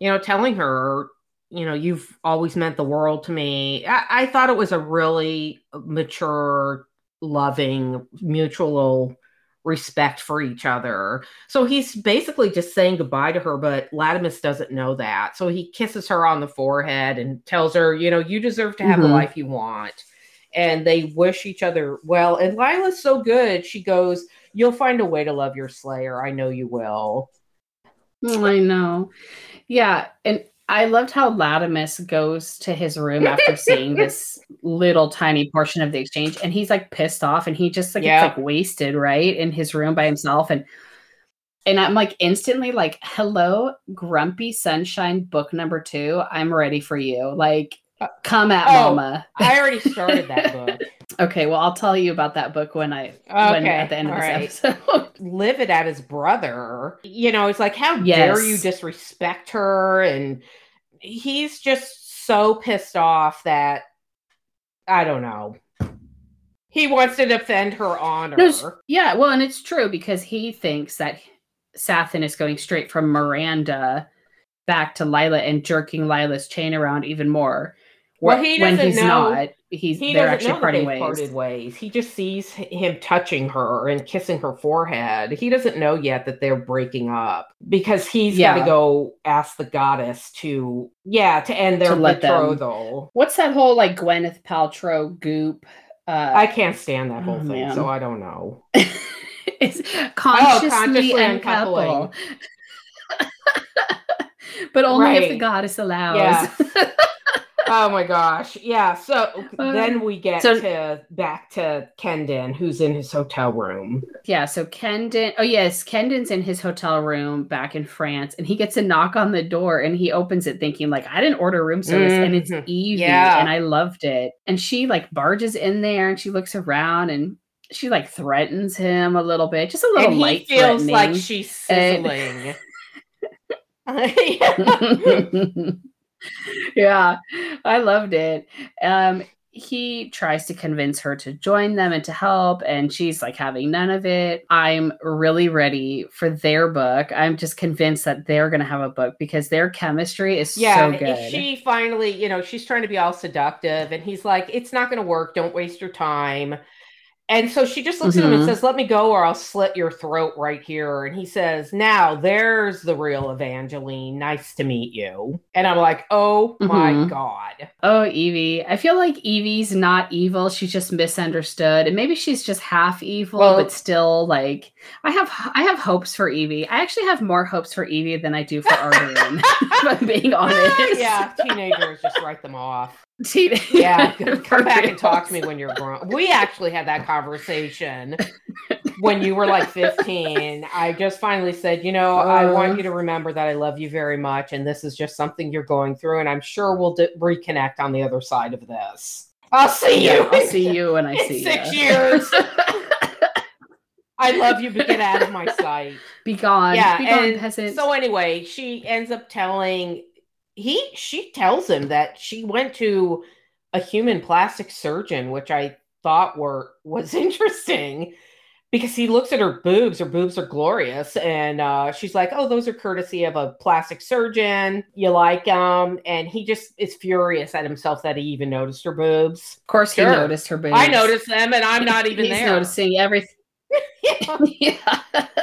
you know telling her, you know, you've always meant the world to me. I, I thought it was a really mature, loving, mutual respect for each other. So he's basically just saying goodbye to her, but Latimus doesn't know that. So he kisses her on the forehead and tells her, you know, you deserve to have the Mhm. life you want. And they wish each other well. And Lila's so good. She goes, You'll find a way to love your slayer. I know you will. I know. Yeah, and I loved how Latimus goes to his room after seeing this little tiny portion of the exchange, and he's like pissed off, and he just like Yeah. gets like wasted right in his room by himself, and and I'm like instantly like, "Hello, Grumpy Sunshine, book number two. I'm ready for you. Like, come at oh, mama." I already started that book. Okay, well, I'll tell you about that book when I when Okay, at the end of this right. episode. Livid at his brother. You know, it's like, how Yes. dare you disrespect her? And he's just so pissed off that I don't know. He wants to defend her honor. No, yeah, well, and it's true because he thinks that Sathan is going straight from Miranda back to Lila and jerking Lila's chain around even more. Well, he doesn't he's know- not, he's he they're actually parting ways. parted ways. He just sees him touching her and kissing her forehead. He doesn't know yet that they're breaking up because he's got to go ask the goddess to, yeah, to end their To betrothal. What's that whole like Gwyneth Paltrow goop? Uh, I can't stand that whole Oh, thing, man. so I don't know. it's consciously, consciously uncouple. but only if the goddess allows. Yeah. oh my gosh. Yeah. So Uh, then we get so- to back to Kenden, who's in his hotel room. Yeah, so Kenden, oh yes, Kenden's in his hotel room back in France and he gets a knock on the door and he opens it thinking like I didn't order room service and it's Mhm. Evie Yeah. and I loved it. And she like barges in there and she looks around and she like threatens him a little bit, just a little And he feels like she's And- sizzling. Yeah. Yeah, I loved it. Um, he tries to convince her to join them and to help, and she's like having none of it. I'm really ready for their book. I'm just convinced that they're going to have a book because their chemistry is Yeah, so good. she finally, you know, she's trying to be all seductive, and he's like, "It's not going to work. Don't waste your time." And so she just looks at him and Mhm. says, "Let me go, or I'll slit your throat right here." And he says, "Now there's the real Evangeline. Nice to meet you." And I'm like, "Oh my Mhm. god!" oh, Evie. I feel like Evie's not evil. She's just misunderstood, and maybe she's just half evil, Well- but still like I have I have hopes for Evie. I actually have more hopes for Evie than I do for Arden. if I'm being honest. yeah, teenagers just write them off. Teen- Yeah, come back and talk to me when you're grown. We actually had that conversation when you were like 15. I just finally said, you know, I Uh. want you to remember that I love you very much, and this is just something you're going through, and I'm sure we'll d- reconnect on the other side of this. I'll see you. Yeah, I'll see you when I see six you. years. I love you, but get out of my sight. Be gone. Yeah, Be gone, peasant. so anyway, she ends up telling he she tells him that she went to a human plastic surgeon, which I thought were was interesting because he looks at her boobs. Her boobs are glorious, and uh, she's like, "Oh, those are courtesy of a plastic surgeon. You like them?" And he just is furious at himself that he even noticed her boobs. of course, Sure. he noticed her boobs. I noticed them, and I'm not even He's there. noticing everything. yeah.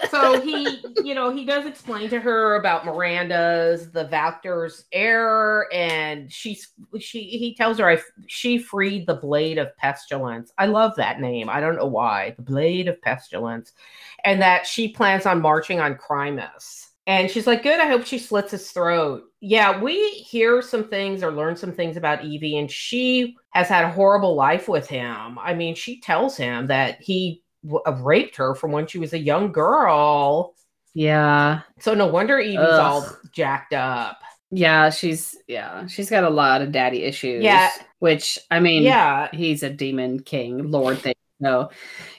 so he, you know, he does explain to her about Miranda's, the Valtor's error, and she's she. He tells her I she freed the blade of pestilence. I love that name. I don't know why the blade of pestilence, and that she plans on marching on Crimeous. And she's like, "Good. I hope she slits his throat." Yeah, we hear some things or learn some things about Evie, and she has had a horrible life with him. I mean, she tells him that he w- uh, raped her from when she was a young girl. yeah. So no wonder Evie's Ugh. all jacked up. Yeah, she's yeah, she's got a lot of daddy issues. Yeah. Which I mean, yeah. he's a demon king, lord thing. So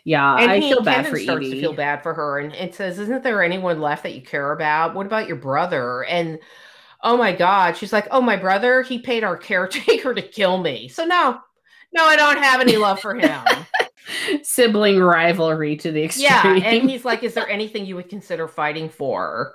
yeah, And I he feel bad Kevin for starts Edie. to feel bad for her and it says, Isn't there anyone left that you care about? What about your brother? And oh my god, she's like, Oh, my brother, he paid our caretaker to kill me. So no, no, I don't have any love for him. Sibling rivalry to the extreme. yeah. And he's like, Is there anything you would consider fighting for?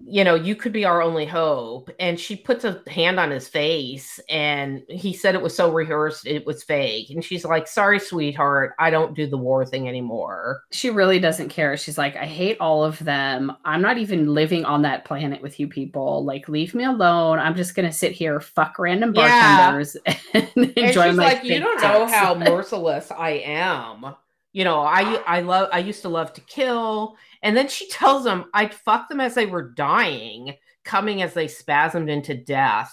You know, you could be our only hope. And she puts a hand on his face, and he said it was so rehearsed, it was fake. And she's like, Sorry, sweetheart, I don't do the war thing anymore. she really doesn't care. She's like, I hate all of them. I'm not even living on that planet with you people. Like, leave me alone. I'm just gonna sit here, fuck random Yeah. bartenders, and and enjoy she's my. like, you don't know tits." how merciless I am. You know, I I love I used to love to kill, and then she tells them I'd fuck them as they were dying, coming as they spasmed into death.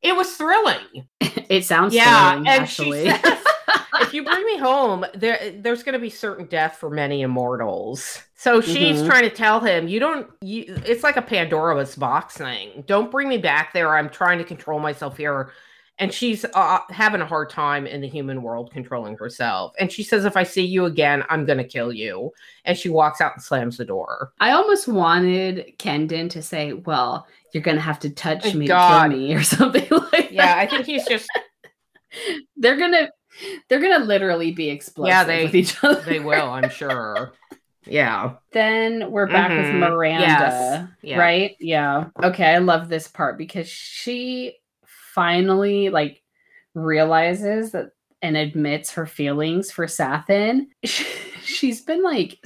It was thrilling. it sounds yeah, thrilling, and actually. she says, if you bring me home, there there's going to be certain death for many immortals. So she's Mhm. trying to tell him, you don't. You, it's like a Pandora's box thing. Don't bring me back there. I'm trying to control myself here. And she's uh, having a hard time in the human world controlling herself. And she says, if I see you again, I'm going to kill you. And she walks out and slams the door. I almost wanted Kenden to say, "Well, you're gonna have to touch Thank me God. to kill me" or something like Yeah, that. I think he's just, they're gonna they're gonna literally be explosive Yeah, they- with each other. they will, I'm sure. Yeah. Then we're back with Mhm. Miranda, Yes. Yeah. right? Yeah. Okay, I love this part because she finally like realizes that and admits her feelings for Sathan. She's been like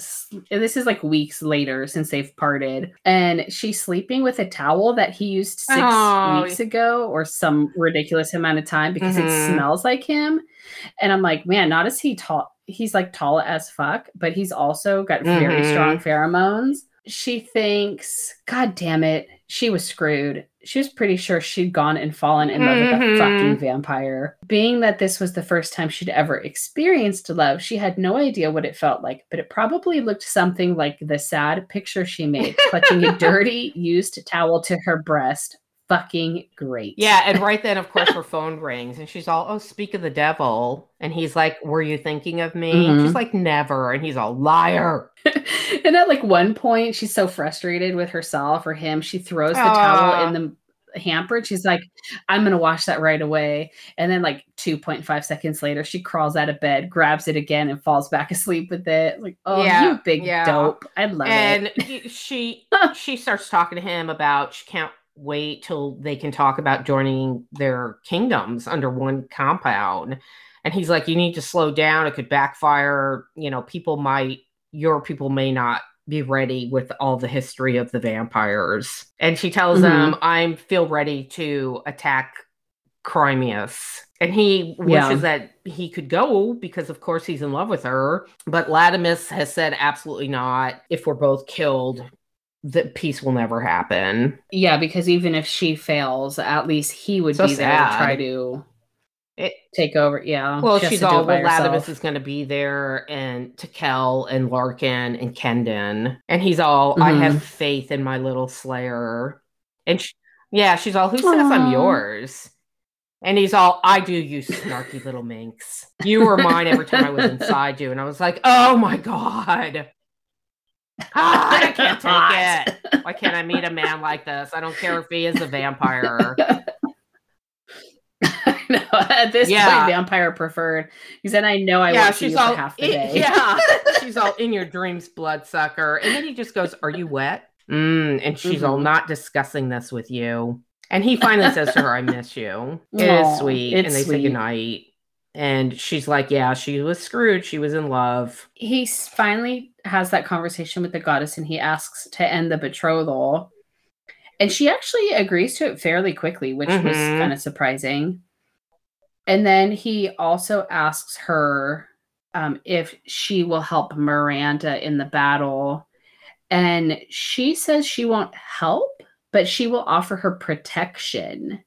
this is like weeks later since they've parted and she's sleeping with a towel that he used 6 Oh. weeks ago or some ridiculous amount of time because it Mhm. smells like him. And I'm like, man, not as he tall he's like tall as fuck, but he's also got very Mhm. strong pheromones. She thinks, God damn it, she was screwed. She was pretty sure she'd gone and fallen in love with a mm-hmm. fucking vampire. Being that this was the first time she'd ever experienced love, she had no idea what it felt like, but it probably looked something like the sad picture she made, clutching a dirty, used towel to her breast. Fucking great. Yeah, and right then, of course, her phone rings, and she's all, "Oh, speak of the devil," and he's like, "Were you thinking of me?" And Mhm. she's like, "Never," and he's all, "Liar." and at like one point, she's so frustrated with herself or him, she throws the towel in the hamper. and She's like, "I'm gonna wash that right away." And then, like 2.5 seconds later, she crawls out of bed, grabs it again, and falls back asleep with it. Like, oh, Yeah, you big yeah. dope! I love and it. he- she she starts talking to him about she can't wait till they can talk about joining their kingdoms under one compound and he's like you need to slow down it could backfire you know people might your people may not be ready with all the history of the vampires and she tells Mm-hmm. him i feel ready to attack Crimeous. And he wishes Yeah. that he could go because, of course, he's in love with her. But Latimus has said absolutely not. If we're both killed, the peace will never happen. Yeah, because even if she fails, at least he would So be there to try to It, take over. Yeah. well, she she's all well. Latimus is going to be there, and Takel and Larkin and Kenden, and he's all, "I Mhm. have faith in my little Slayer," and sh- yeah, she's all, "Who says I'm yours?" And he's all, "I do, you snarky little minx. You were mine every time I was inside you," and I was like, "Oh my god." I can't take it. Why can't I meet a man like this? I don't care if he is a vampire. no, at this Yeah. point, vampire preferred. He said, "I know I yeah, she's all half the day." yeah, she's all in your dreams, bloodsucker. And then he just goes, "Are you wet?" Mm, and she's all Mhm. not discussing this with you. And he finally says to her, "I miss you." It is Aw, sweet, and they say sweet. goodnight. And she's like, "Yeah, she was screwed. She was in love." he finally has that conversation with the goddess and he asks to end the betrothal. And she actually agrees to it fairly quickly which was Mhm. kind of surprising. And then he also asks her um, if she will help miranda in the battle. And she says she won't help but she will offer her protection.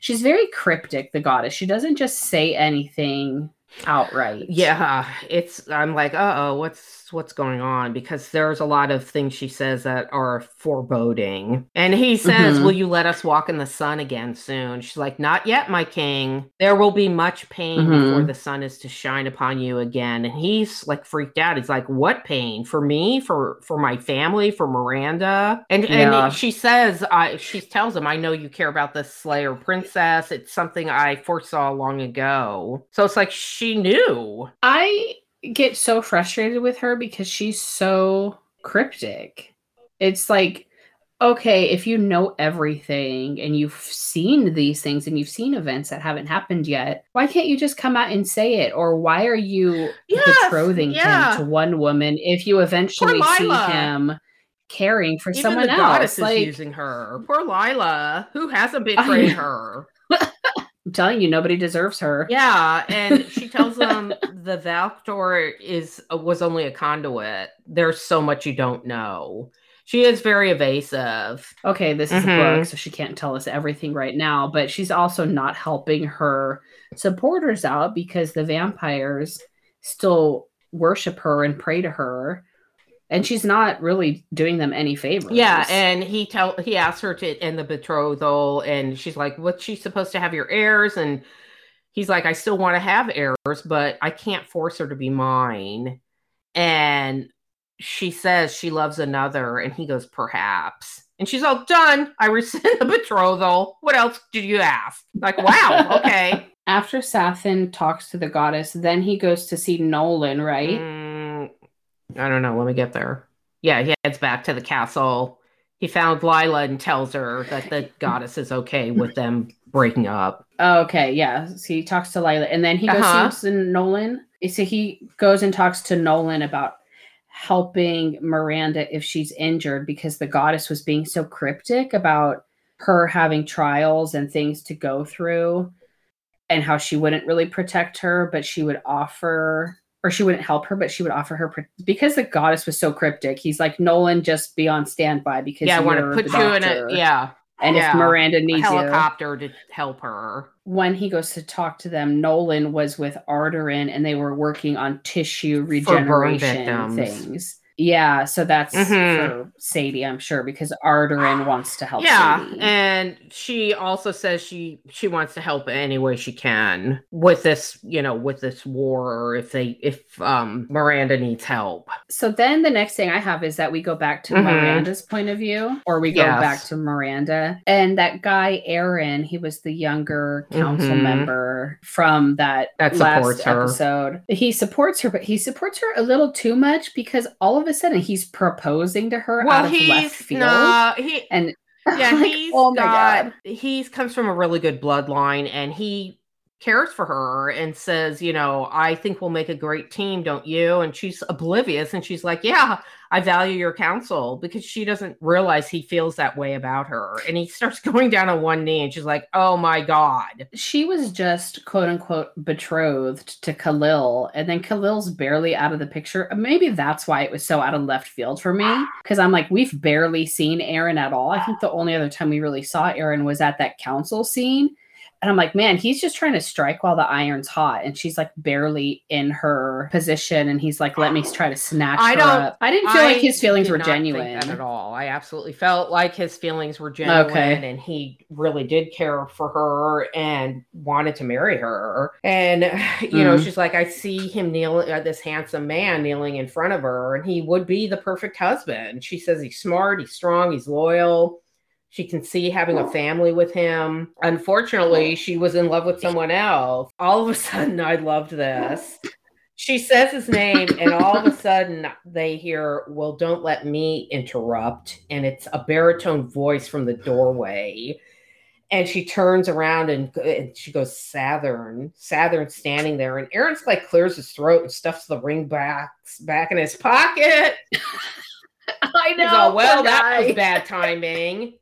She's very cryptic the goddess. She doesn't just say anything outright. Yeah, it's I'm like, uh-oh, what's what's going on? Because there's a lot of things she says that are foreboding. And he says, Mhm. Will you let us walk in the sun again soon? She's like, Not yet, my king. There will be much pain before Mhm. the sun is to shine upon you again. And he's like freaked out. He's like, What pain? For me? For for my family? For Miranda? And Yeah. and she says, I she tells him, I know you care about the Slayer princess. It's something I foresaw long ago. So it's like she knew. I get so frustrated with her because she's so cryptic. It's like, okay, if you know everything and you've seen these things and you've seen events that haven't happened yet, why can't you just come out and say it? Or why are you Yes, betrothing yeah. him to one woman if you eventually see him caring for Even someone the else? goddess Like, is using her. Poor Lila, who hasn't betrayed know. her. Telling you, nobody deserves her. Yeah, and she tells them the Valktor is uh, was only a conduit. There's so much you don't know. She is very evasive. okay, this is a Mhm. book, so she can't tell us everything right now, but she's also not helping her supporters out because the vampires still worship her and pray to her. And she's not really doing them any favors. Yeah, and he tell he asks her to end the betrothal, and she's like, "What's she supposed to have your heirs?" And he's like, "I still want to have heirs, but I can't force her to be mine." And she says she loves another, and he goes, "Perhaps." And she's all done. I rescind the betrothal. What else did you ask? Like, wow, okay. after Sathan talks to the goddess, then he goes to see Nolan, right? Mm, I don't know. Let me get there. Yeah, he heads back to the castle. He found Lila and tells her that the goddess is okay with them breaking up. Okay, yeah. So he talks to Lila, and then he goes Uh-huh. to Nolan. So he goes and talks to Nolan about helping Miranda if she's injured because the goddess was being so cryptic about her having trials and things to go through, and how she wouldn't really protect her, but she would offer. Or she wouldn't help her, but she would offer her because the goddess was so cryptic. He's like, Nolan, just be on standby because yeah, I want to put you in a yeah and yeah, if Miranda a needs you, helicopter to help her. when he goes to talk to them, Nolan was with Arderin and they were working on tissue regeneration things. Yeah, so that's Mhm. for Sadie, I'm sure, because Arderin wants to help yeah, Sadie. and she also says she she wants to help any way she can with this, you know, with this war, or if they if um Miranda needs help. so then the next thing I have is that we go back to Mhm. Miranda's point of view, or we go Yes. back to Miranda. And that guy, Aaron, he was the younger council Mhm. member from that, That last supports her. episode. He supports her, but he supports her a little too much because all of a sudden he's proposing to her out of left field. nah, he And yeah, like, he's oh got he's comes from a really good bloodline and he cares for her and says, you know, I think we'll make a great team, don't you? And she's oblivious and she's like, yeah, I value your counsel because she doesn't realize he feels that way about her. And he starts going down on one knee and she's like, oh my God. she was just quote unquote betrothed to Kalil, and then Kalil's barely out of the picture. Maybe that's why it was so out of left field for me. Because I'm like, we've barely seen Aaron at all. I think the only other time we really saw Aaron was at that council scene. And I'm like, man, he's just trying to strike while the iron's hot. And she's like barely in her position. And he's like, let me try to snatch I her don't- up. I didn't feel like his feelings were genuine. at all. I absolutely felt like his feelings were genuine, Okay. and he really did care for her and wanted to marry her. And you know, Mhm. she's like, I see him kneeling, uh, this handsome man kneeling in front of her, and he would be the perfect husband. She says he's smart, he's strong, he's loyal. She can see having a family with him. Unfortunately, she was in love with someone else. All of a sudden, I loved this. She says his name, and all of a sudden they hear, Well, don't let me interrupt. And it's a baritone voice from the doorway. And she turns around and, and she goes, Sathan. Sathan's standing there. And Aaron's like clears his throat and stuffs the ring back, back in his pocket. I He's all, well, that was bad timing.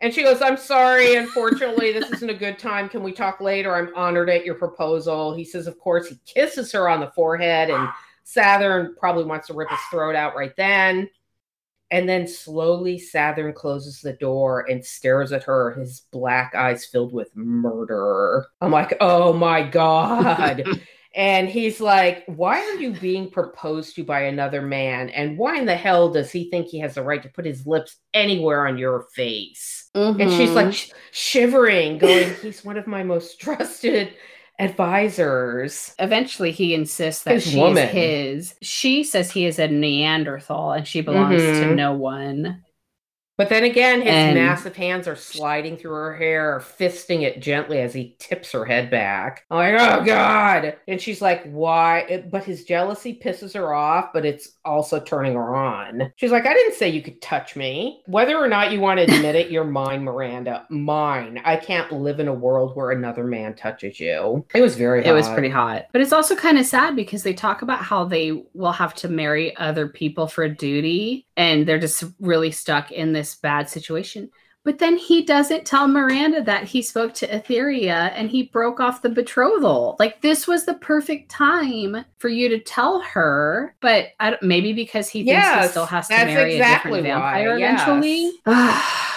And she goes, I'm sorry. Unfortunately, this isn't a good time. Can we talk later? I'm honored at your proposal. He says, Of course, he kisses her on the forehead, and Sathan probably wants to rip his throat out right then. And then slowly, Sathan closes the door and stares at her, his black eyes filled with murder. I'm like, Oh my God. And he's like, Why are you being proposed to by another man? And why in the hell does he think he has the right to put his lips anywhere on your face? And she's like sh- shivering, going, He's one of my most trusted advisors. Eventually, he insists that she's his. She says he is a Neanderthal and she belongs to Mhm. no one. But then again, his And- massive hands are sliding through her hair, fisting it gently as he tips her head back. I'm like, oh God. And she's like, why? But his jealousy pisses her off, but it's also turning her on. She's like, I didn't say you could touch me. Whether or not you want to admit it, you're mine, Miranda. Mine. I can't live in a world where another man touches you. It was very It was pretty hot. But it's also kind of sad because they talk about how they will have to marry other people for duty and they're just really stuck in this bad situation. But then he doesn't tell Miranda that he spoke to Etherya and he broke off the betrothal. Like this was the perfect time for you to tell her, but I maybe because he thinks he still has to marry exactly a different why, vampire yes. eventually.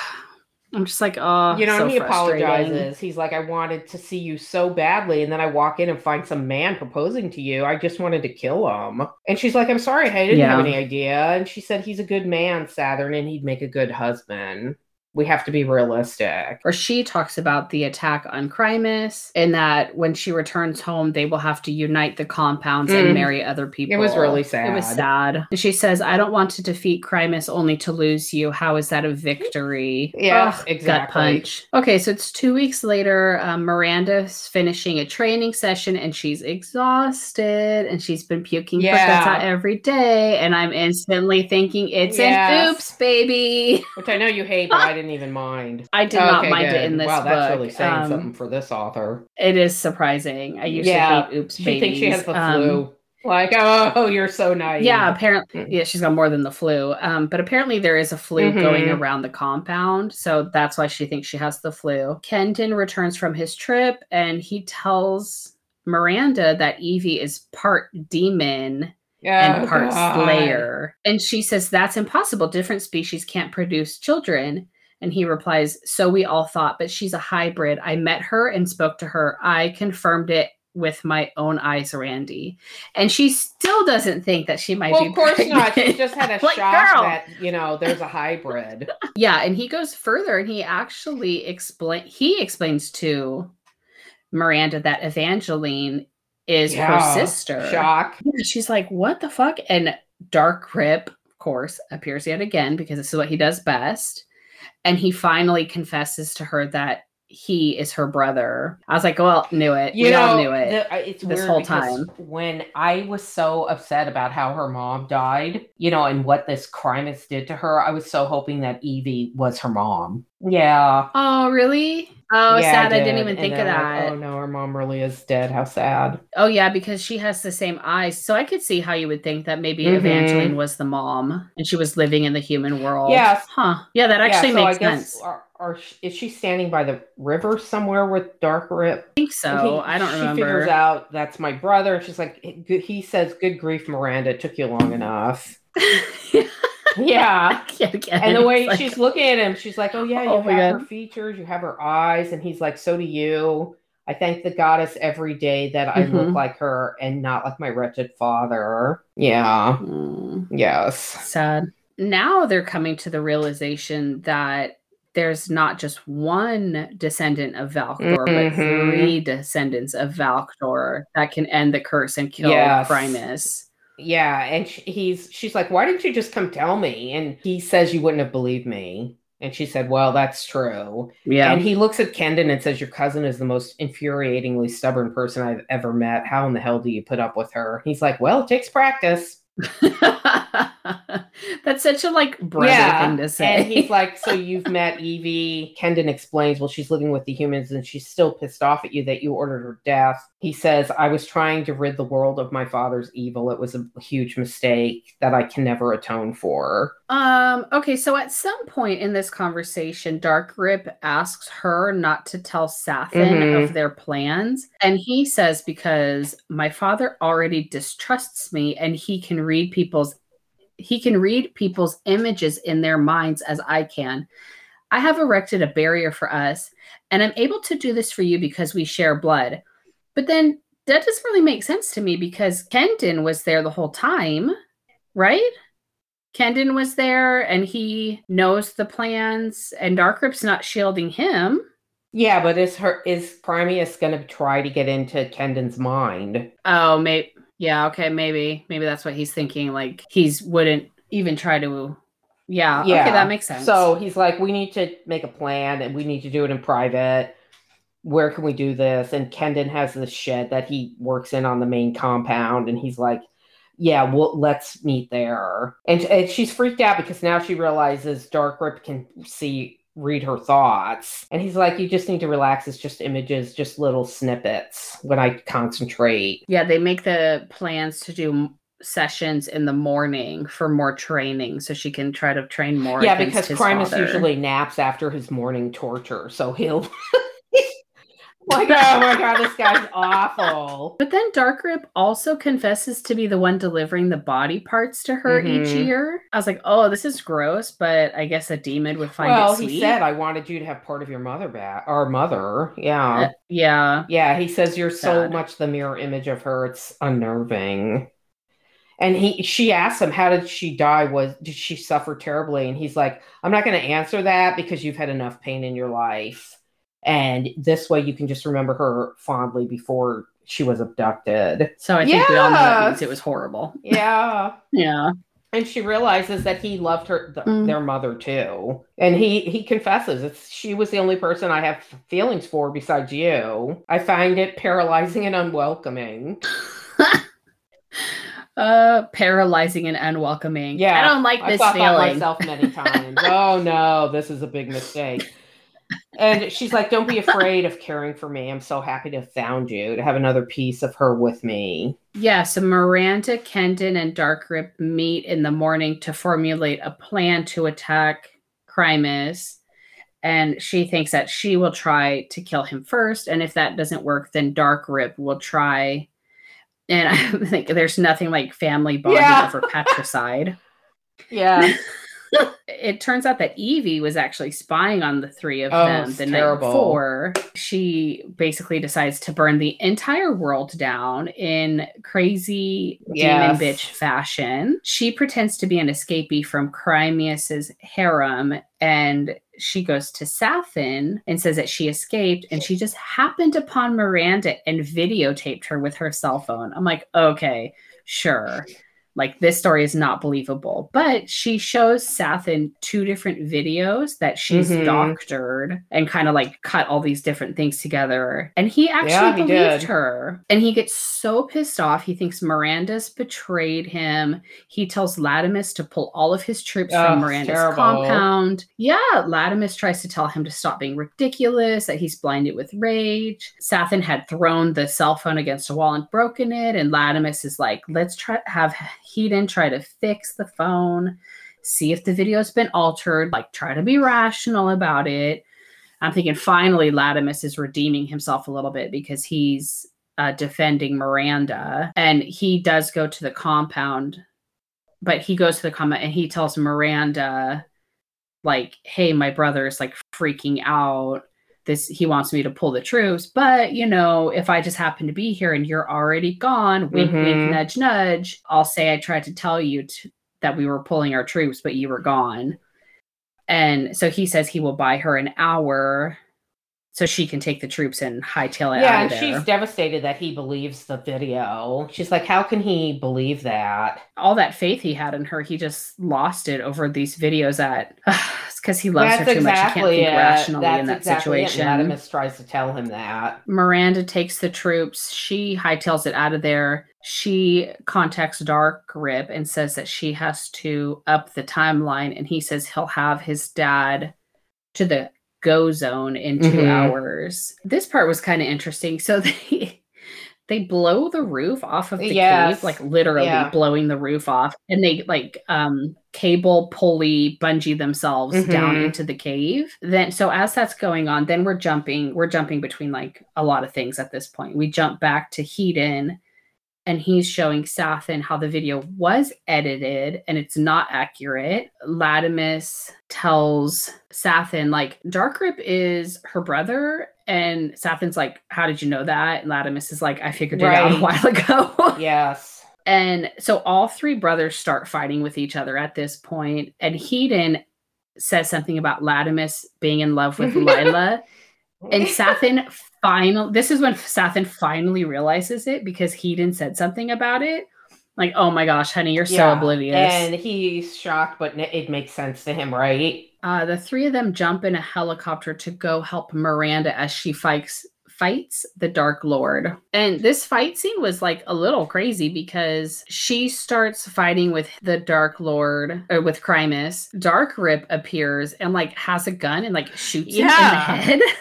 I'm just like, oh, you know, so and he apologizes. He's like, I wanted to see you so badly, and then I walk in and find some man proposing to you. I just wanted to kill him. And she's like, I'm sorry, I didn't have any idea. And she said, He's a good man, Sathan, and he'd make a good husband. We have to be realistic. or she talks about the attack on Crimeous and that when she returns home, they will have to unite the compounds Mm. and marry other people. It was really sad. It was sad. And she says, I don't want to defeat Crimeous only to lose you. How is that a victory? Yeah, Ugh, exactly. Gut punch. Okay, so it's two weeks later. Um, Miranda's finishing a training session and she's exhausted and she's been puking Yeah. every day. And I'm instantly thinking, it's Yes. an oops, baby. Which I know you hate, but I didn't even mind. I did not Okay, mind it in this Wow, that's book. really saying Um, something for this author. It is surprising. I usually Yeah, hate oops She babies. thinks she has the Um, flu. Like, oh, you're so nice. Yeah, apparently, yeah, she's got more than the flu. Um, but apparently there is a flu going Mhm. around the compound, so that's why she thinks she has the flu. Kenden returns from his trip, and he tells Miranda that Evie is part demon and Oh, part God. slayer, and she says that's impossible. Different species can't produce children. And he replies, So we all thought, but she's a hybrid. I met her and spoke to her. I confirmed it with my own eyes, Randy. And she still doesn't think that she might Well, be. of course not. She just had a Like, shock girl. that you know there's a hybrid. Yeah, and he goes further and he actually explain he explains to Miranda that Evangeline is Yeah, her sister. Shock. She's like, what the fuck? And Dark Rip, of course, appears yet again because this is what he does best. And he finally confesses to her that he is her brother. I was like, well, knew it. You we know, all knew it. the- uh, it's this whole time. when I was so upset about how her mom died, you know, and what this Crimeous did to her, I was so hoping that Evie was her mom. Yeah. oh, really? Oh, Yeah, sad. I, did. didn't even think of then, like, that. oh no, her mom really is dead. How sad. Oh yeah, because she has the same eyes. So I could see how you would think that maybe Mhm. Evangeline was the mom and she was living in the human world. Yes. Huh. Yeah, that actually yeah, so makes I guess, sense. Are, are, is she standing by the river somewhere with Dark Rip? I think so. He- I don't She remember. figures out that's my brother, and she's like, he says, "Good grief, Miranda, it took you long enough." Yeah. Again, And the way like- she's looking at him, she's like, "Oh yeah, you Oh have her features, you have her eyes," and he's like, "So do you." I thank the goddess every day that I look Mhm. like her and not like my wretched father. Yeah. Mm, Yes. sad. Now they're coming to the realization that there's not just one descendant of Valktor, Mhm. but three descendants of Valktor that can end the curse and kill Yes. Crimeous. Yeah, and sh- he's she's like, "Why didn't you just come tell me?" And he says, "You wouldn't have believed me." And she said, "Well, that's true." Yeah. And he looks at Kenden and says, "Your cousin is the most infuriatingly stubborn person I've ever met. How in the hell do you put up with her?" He's like, "Well, it takes practice." That's such a like brother thing to say. And he's like, So you've met Evie? Kenden explains, Well, she's living with the humans and she's still pissed off at you that you ordered her death. He says, I was trying to rid the world of my father's evil. It was a huge mistake that I can never atone for. Um, okay, so at some point in this conversation, Dark Rip asks her not to tell Sathan Mhm. of their plans. And he says, because my father already distrusts me and he can read people's he can read people's images in their minds as I can. I have erected a barrier for us, and I'm able to do this for you because we share blood. But then that doesn't really make sense to me because Kenden was there the whole time, right? Kenden was there and he knows the plans, and Darkrip's not shielding him. Yeah, but is her is Crimeous gonna try to get into Kenden's mind? Oh, maybe. Yeah, okay, maybe. Maybe that's what he's thinking. Like, he's wouldn't even try to. Yeah, okay, that makes sense. So he's like, we need to make a plan and we need to do it in private. Where can we do this? And Kenden has this shed that he works in on the main compound, and he's like, yeah, well, let's meet there. And, and she's freaked out because now she realizes Dark Rip can see read her thoughts. And he's like, you just need to relax. It's just images, just little snippets when I concentrate. yeah, they make the plans to do sessions in the morning for more training so she can try to train more. yeah, because Primus father. usually naps after his morning torture, so he'll like, oh my god, this guy's awful. But then Dark Darkrip also confesses to be the one delivering the body parts to her each Mhm. year. I was like, oh, this is gross, but I guess a demon would find well, it sweet. he said, "I wanted you to have part of your mother back, our mother." Yeah, Uh, yeah. yeah. He says you're so Sad. much the mirror image of her. It's unnerving. And he, she asked him, "How did she die? Was did she suffer terribly?" And he's like, "I'm not going to answer that because you've had enough pain in your life, and this way you can just remember her fondly before she was abducted." So I think we all know that means it was horrible. Yeah. Yeah. and she realizes that he loved her th- Mm. their mother too and he he confesses it's she was the only person i have feelings for besides you i find it paralyzing and unwelcoming uh paralyzing and unwelcoming. Yeah, I don't like i this thought that feeling. myself many times oh no this is a big mistake and she's like don't be afraid of caring for me i'm so happy to have found you to have another piece of her with me Yeah, so Miranda, Kenden, and Dark Rip meet in the morning to formulate a plan to attack Crimeous. And she thinks that she will try to kill him first. And if that doesn't work, then Dark Rip will try. And I think there's nothing like family bonding Yeah. over patricide. yeah it turns out that Evie was actually spying on the three of Oh, them the terrible. night before. She basically decides to burn the entire world down in crazy demon bitch fashion. She pretends to be an escapee from Crimeous's harem and she goes to Sathan and says that she escaped and she just happened upon Miranda and videotaped her with her cell phone. I'm like, okay, sure like this story is not believable. But she shows Sathan two different videos that she's Mhm. doctored and kind of like cut all these different things together. And he actually Yeah, he believed did. her. And he gets so pissed off. He thinks Miranda's betrayed him. He tells Latimus to pull all of his troops Ugh, from Miranda's terrible. compound. Yeah, Latimus tries to tell him to stop being ridiculous, that he's blinded with rage. Sathan had thrown the cell phone against a wall and broken it. And Latimus is like, let's try have Heden try to fix the phone, see if the video's been altered, like try to be rational about it. I'm thinking finally Latimus is redeeming himself a little bit because he's uh, defending Miranda. And he does go to the compound, but he goes to the compound and he tells Miranda, like, hey, my brother is like freaking out. This he wants me to pull the troops but you know if i just happen to be here and you're already gone wink Mhm. wink nudge nudge i'll say i tried to tell you to, that we were pulling our troops but you were gone and so he says he will buy her an hour so she can take the troops and hightail it Yeah, out and there. she's devastated that he believes the video. She's like, how can he believe that? all that faith he had in her, he just lost it over these videos that it's because he loves That's her too much. He can't exactly think it. rationally That's in that exactly situation. It. And tries to tell him that. Miranda takes the troops. She hightails it out of there. She contacts Dark Rip and says that she has to up the timeline. And he says he'll have his dad to the go zone in 2 Mhm. hours. This part was kind of interesting. So they they blow the roof off of the Yes. cave, like literally Yeah. blowing the roof off, and they like um cable pulley bungee themselves down Mhm. into the cave. Then so as that's going on, then we're jumping, we're jumping between like a lot of things at this point. We jump back to Heden and he's showing Sathan how the video was edited and it's not accurate. Latimus tells Sathan, like, Darkrip is her brother. And Sathan's like, How did you know that? And Latimus is like, I figured it out a while ago. Yes. And so all three brothers start fighting with each other at this point. And Heden says something about Latimus being in love with Lila. And Sathan finally, this is when Sathan finally realizes it because Heden said something about it. Like, oh my gosh, honey, you're so oblivious. And he's shocked, but it makes sense to him, right? uh, the three of them jump in a helicopter to go help Miranda as she fights fights the Dark Lord. And this fight scene was like a little crazy because she starts fighting with the Dark Lord or with Crimeous. Dark Rip appears and like has a gun and like shoots him in the head.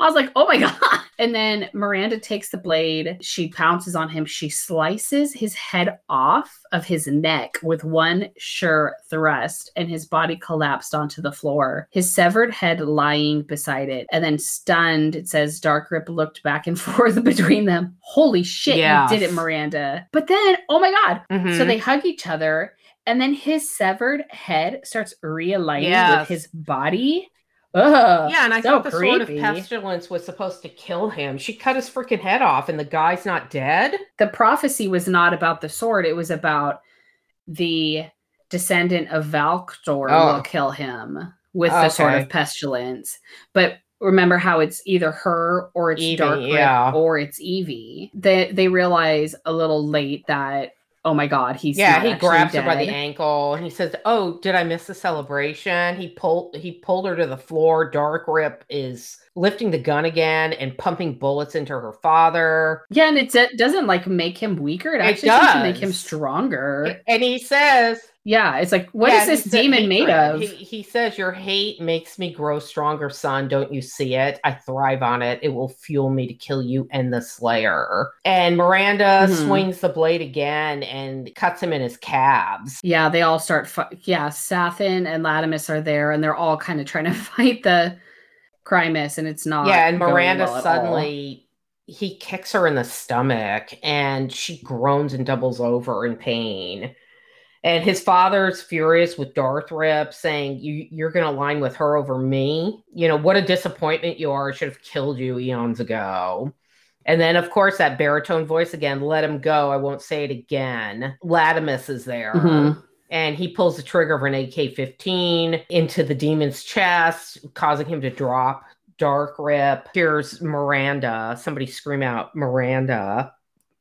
I was like, oh my God. And then Miranda takes the blade. She pounces on him. She slices his head off of his neck with one sure thrust, and his body collapsed onto the floor, his severed head lying beside it. And then, stunned, it says Dark Rip looked back and forth between them. Holy shit, Yes. you did it, Miranda. But then, oh my God. So Mhm. they hug each other, and then his severed head starts realigning Yes. with his body. Ugh. yeah, and I so thought the sword of pestilence was supposed to kill him. She cut his freaking head off, and the guy's not dead. the prophecy was not about the sword, it was about the descendant of Valktor Oh. will kill him with the sword of pestilence. But remember how it's either her or it's Evie, Dark yeah. or it's Evie. They they realize a little late that oh my god, he's yeah, he grabs her by the ankle and he says, "Oh, did I miss the celebration?" He pulled he pulled her to the floor. Dark Rip is lifting the gun again and pumping bullets into her father. Yeah, and it doesn't like make him weaker. It It actually seems to make him stronger. And he says, Yeah, it's like what is Yeah, he this demon made of? He, he says, Your hate makes me grow stronger, son. Don't you see it? I thrive on it. It will fuel me to kill you and the Slayer. And Miranda Mhm. swings the blade again and cuts him in his calves. Yeah, they all start. Fi- yeah, Sathan and Latimus are there, and they're all kind of trying to fight the Crimeous, and it's not. yeah, and Miranda well suddenly he kicks her in the stomach and she groans and doubles over in pain. And his father's furious with Darth Rip, saying, you, You're going to line with her over me. You know, what a disappointment you are. I should have killed you eons ago. And then, of course, that baritone voice again, let him go. I won't say it again. Latimus is there. Mhm. And he pulls the trigger of an AK 15 into the demon's chest, causing him to drop. Dark Rip. Here's Miranda. Somebody scream out, Miranda.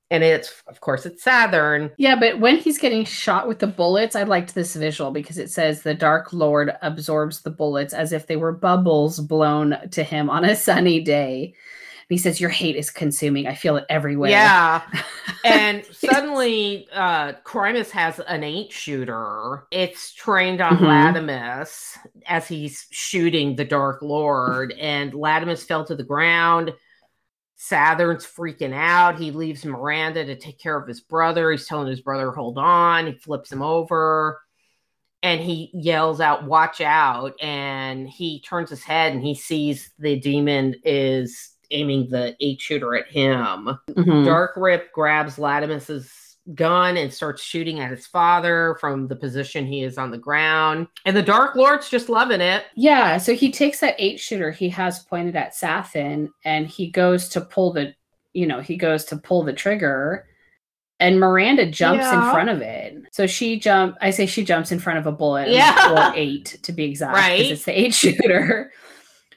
And it's, of course, it's Sathan. Yeah, but when he's getting shot with the bullets, I liked this visual because it says the Dark Lord absorbs the bullets as if they were bubbles blown to him on a sunny day. He says, "Your hate is consuming. I feel it everywhere." Yeah. And suddenly, uh, Crimeous has an eight shooter. It's trained on Mhm. Latimus as he's shooting the Dark Lord, and Latimus fell to the ground. Sathan's freaking out. He leaves Miranda to take care of his brother. He's telling his brother, hold on. He flips him over and he yells out, watch out. And he turns his head and he sees the demon is aiming the eight shooter at him. Mhm. Dark Rip grabs Latimus's gun and starts shooting at his father from the position he is on the ground. And the Dark Lord's just loving it. Yeah, so he takes that eight shooter he has pointed at Sathan and he goes to pull the, you know, he goes to pull the trigger and Miranda jumps Yeah. in front of it. So she jump I say she jumps in front of a bullet Yeah. or eight to be exact Right. because it's the eight shooter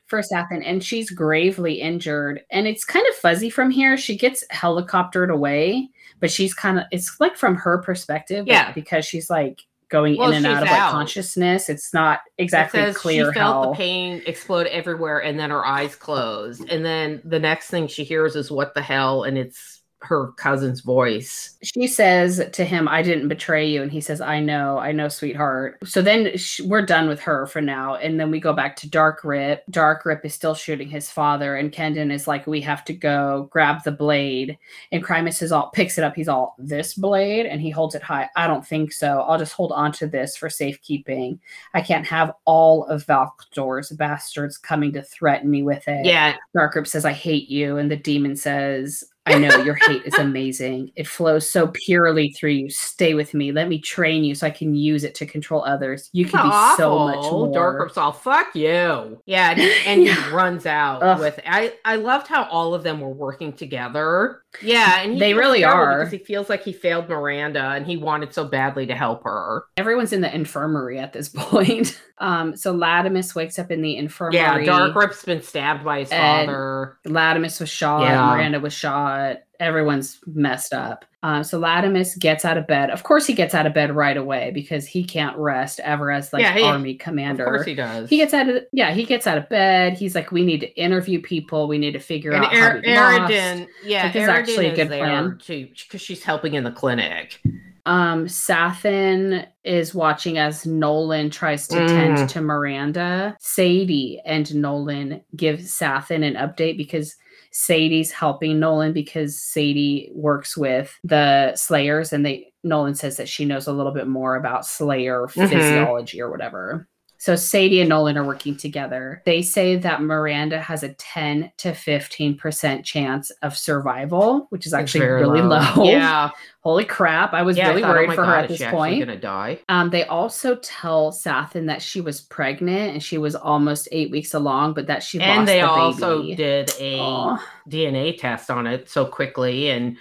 for Sathan and she's gravely injured and it's kind of fuzzy from here. She gets helicoptered away, but she's kind of it's like from her perspective Yeah. because she's like going Well, in and out of like consciousness. It's not exactly it clear she felt how the pain explode everywhere and then her eyes closed. And then the next thing she hears is what the hell and it's her cousin's voice. she says to him, I didn't betray you. And he says, I know, I know, sweetheart. So then sh- we're done with her for now. And then we go back to Dark Rip. Dark Rip is still shooting his father. And Kenden is like, We have to go grab the blade. And Crimeous is all picks it up. He's all, This blade? And he holds it high. I don't think so. I'll just hold on to this for safekeeping. I can't have all of Valktor's bastards coming to threaten me with it. Yeah. Dark Rip says, I hate you. And the demon says, I know your hate is amazing. It flows so purely through you. Stay with me. Let me train you so I can use it to control others. You can be so much more. Dark Rip's all fuck you. Yeah, and, he- and Yeah. he runs out Ugh. with. I I loved how all of them were working together. Yeah, and he They really are. because he feels like he failed Miranda, and he wanted so badly to help her. Everyone's in the infirmary at this point. Um, so Latimus wakes up in the infirmary. Yeah, Dark Rip's been stabbed by his And- father. Latimus was shot. Yeah. Miranda was shot. Everyone's messed up. Um, so Latimus gets out of bed. Of course, he gets out of bed right away because he can't rest ever as like Yeah, he- army Of commander. course he does. he gets out of yeah he gets out of bed he's like we need to interview people we need to figure and out how er- lost. Arderin, yeah, Like, is actually a good plan. too because she's helping in the clinic. um Sathan is watching as Nolan tries to Mm. tend to Miranda Sadie and Nolan give Sathan an update because Sadie's helping Nolan because Sadie works with the Slayers and they Nolan says that she knows a little bit more about Slayer Mhm. physiology or whatever. So Sadie and Nolan are working together. They say that Miranda has a 10 to 15% chance of survival, which is actually really low. Yeah, Holy crap. I was yeah. I really thought, oh worried my for her God, at is this she actually point. Gonna die. Um, they also tell Sathan that she was pregnant and she was almost eight weeks along, but that she And lost they the also did a Aw. DNA test on it so quickly, and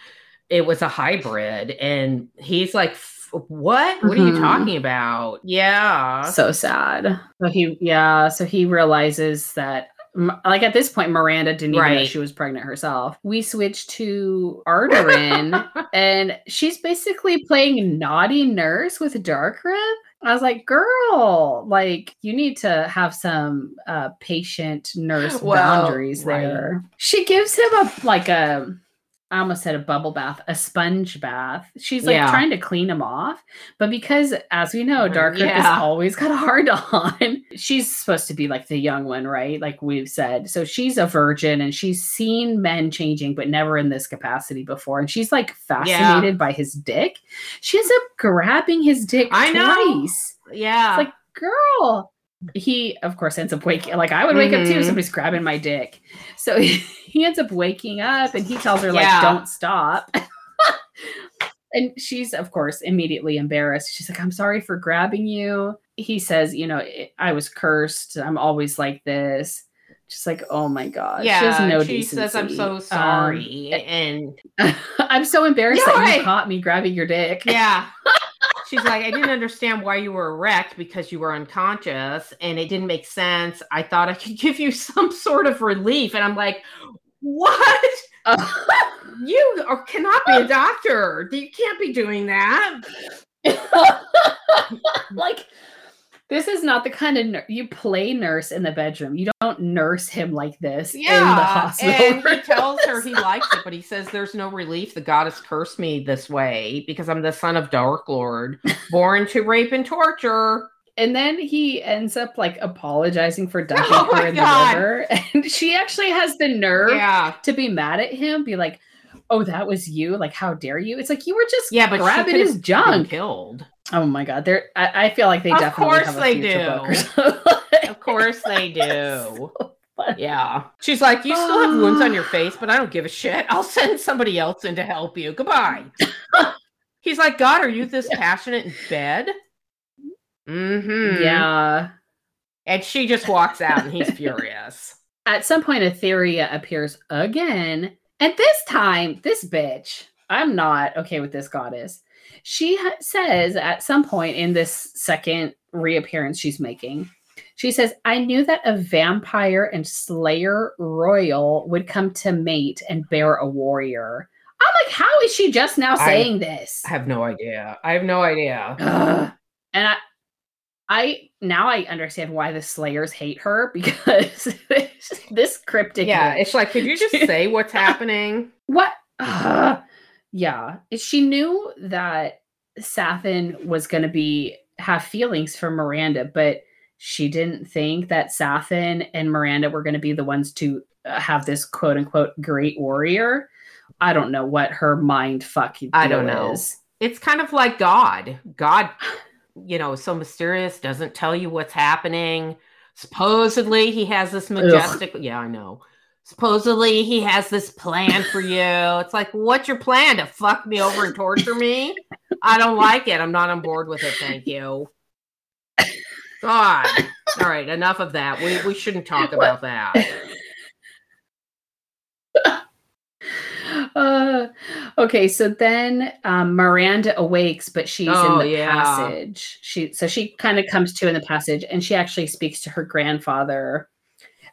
it was a hybrid. And he's like, "F- "What? What are you Mhm. talking about?" Yeah, so sad. So he, yeah, so he realizes that, like at this point, Miranda didn't even know she was pregnant herself. We switch to Arderin, and she's basically playing naughty nurse with Dark Rip. I was like, girl, like you need to have some uh, patient nurse Well, boundaries right. there. She gives him a like a I almost said a bubble bath, a sponge bath. She's like Yeah. trying to clean him off. But because, as we know, Mhm, Dark Rip has always got a hard on. She's supposed to be like the young one, right? Like we've said. So she's a virgin and she's seen men changing, but never in this capacity before. And she's like fascinated by his dick. She ends up grabbing his dick I know. yeah. It's like, girl. He, of course, ends up waking. Like I would wake up too. Mhm. Somebody's grabbing my dick. So he ends up waking up, and he tells her like, "Don't stop." and she's, of course, immediately embarrassed. She's like, "I'm sorry for grabbing you." He says, "You know, "I- was cursed. I'm always like this." Just like, oh my god. yeah, she has no she says, "I'm decency. so Um, sorry," and I'm so embarrassed Yeah, that right. you caught me grabbing your dick. yeah. She's like, I didn't understand why you were wrecked because you were unconscious and it didn't make sense. I thought I could give you some sort of relief. And I'm like, what? You are, cannot be a doctor. You can't be doing that. like this is not the kind of nur- you play nurse in the bedroom. You don't nurse him like this in the hospital. and he tells her he likes it, but he says there's no relief. The goddess cursed me this way because I'm the son of Dark Lord, born to rape and torture. and then he ends up like apologizing for oh dumping Oh her in God. the river, and she actually has the nerve Yeah, to be mad at him, be like, "Oh, that was you! Like, how dare you?" It's like you were just yeah, but grabbing his junk. killed. Oh my god, they're I, I feel like they Of definitely course have a they do. Of course they do. Yeah. She's like, You still have wounds on your face, but I don't give a shit. I'll send somebody else in to help you. Goodbye. He's like, God, are you this passionate in bed? Mm-hmm. Yeah. And she just walks out and he's furious. At some point, Etherya appears again. And this time, this bitch, I'm not okay with this goddess. She ha- says at some point in this second reappearance she's making, she says, I knew that a vampire and slayer royal would come to mate and bear a warrior. I'm like, how is she just now I- saying this? I have no idea. I have no idea. Ugh. And I, I now I understand why the Slayers hate her because this cryptic. Yeah, it's like, could you just say what's happening? what? Ugh. Yeah, she knew that Sathan was going to be have feelings for Miranda, but she didn't think that Sathan and Miranda were going to be the ones to uh, have this quote unquote great warrior. I don't know what her mind fucking I don't know. is. It's kind of like God. God, you know, so mysterious, doesn't tell you what's happening. Supposedly, he has this majestic. Yeah, I know. Supposedly, he has this plan for you. It's like, what's your plan to fuck me over and torture me? I don't like it. I'm not on board with it. Thank you. God. All right, enough of that. We we shouldn't talk about that. Uh, okay, so then um, Miranda awakes, but she's Oh, in the yeah. passage. She so she kind of comes to in the passage, and she actually speaks to her grandfather,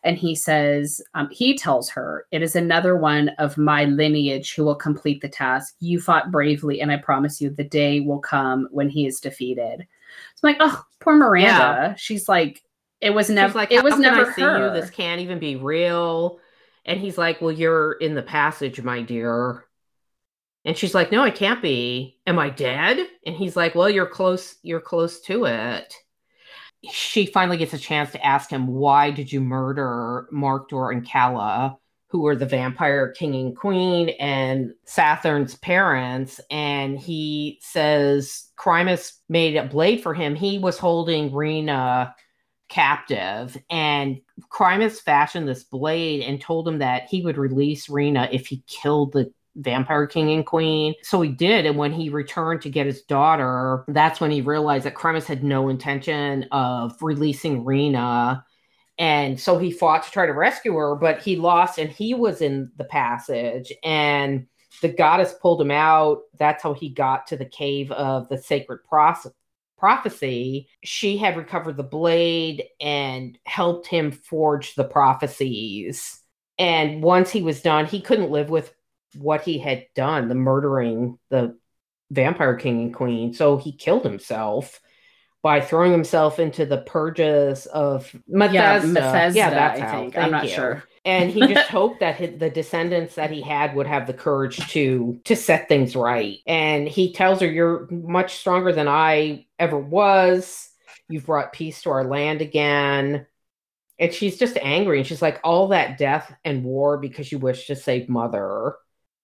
and he says um, he tells her it is another one of my lineage who will complete the task. You fought bravely, and I promise you, the day will come when he is defeated. It's like, oh, poor Miranda. She's like, it was never, like, it was never I see her. you. This can't even be real. And he's like, Well, you're in the passage, my dear. And she's like, No, I can't be. Am I dead? And he's like, Well, you're close, you're close to it. She finally gets a chance to ask him, Why did you murder Markdor and Kala, who were the vampire king and queen and Sathan's parents? And he says Crimeous made a blade for him. He was holding Rena captive and Crimeous fashioned this blade and told him that he would release Rena if he killed the vampire king and queen. So he did. And when he returned to get his daughter, that's when he realized that Crimeous had no intention of releasing Rena. And so he fought to try to rescue her, but he lost and he was in the passage. And the goddess pulled him out. That's how he got to the cave of the sacred process prophecy, she had recovered the blade and helped him forge the prophecies. And once he was done, he couldn't live with what he had done, the murdering the vampire king and queen. So he killed himself by throwing himself into the purges of Bethesda. Yeah, Bethesda, yeah, that's I how. think. I'm not you. sure. And he just hoped that his, the descendants that he had would have the courage to to set things right. And he tells her, "You're much stronger than I ever was. You've brought peace to our land again." And she's just angry, and she's like, "All that death and war because you wish to save mother."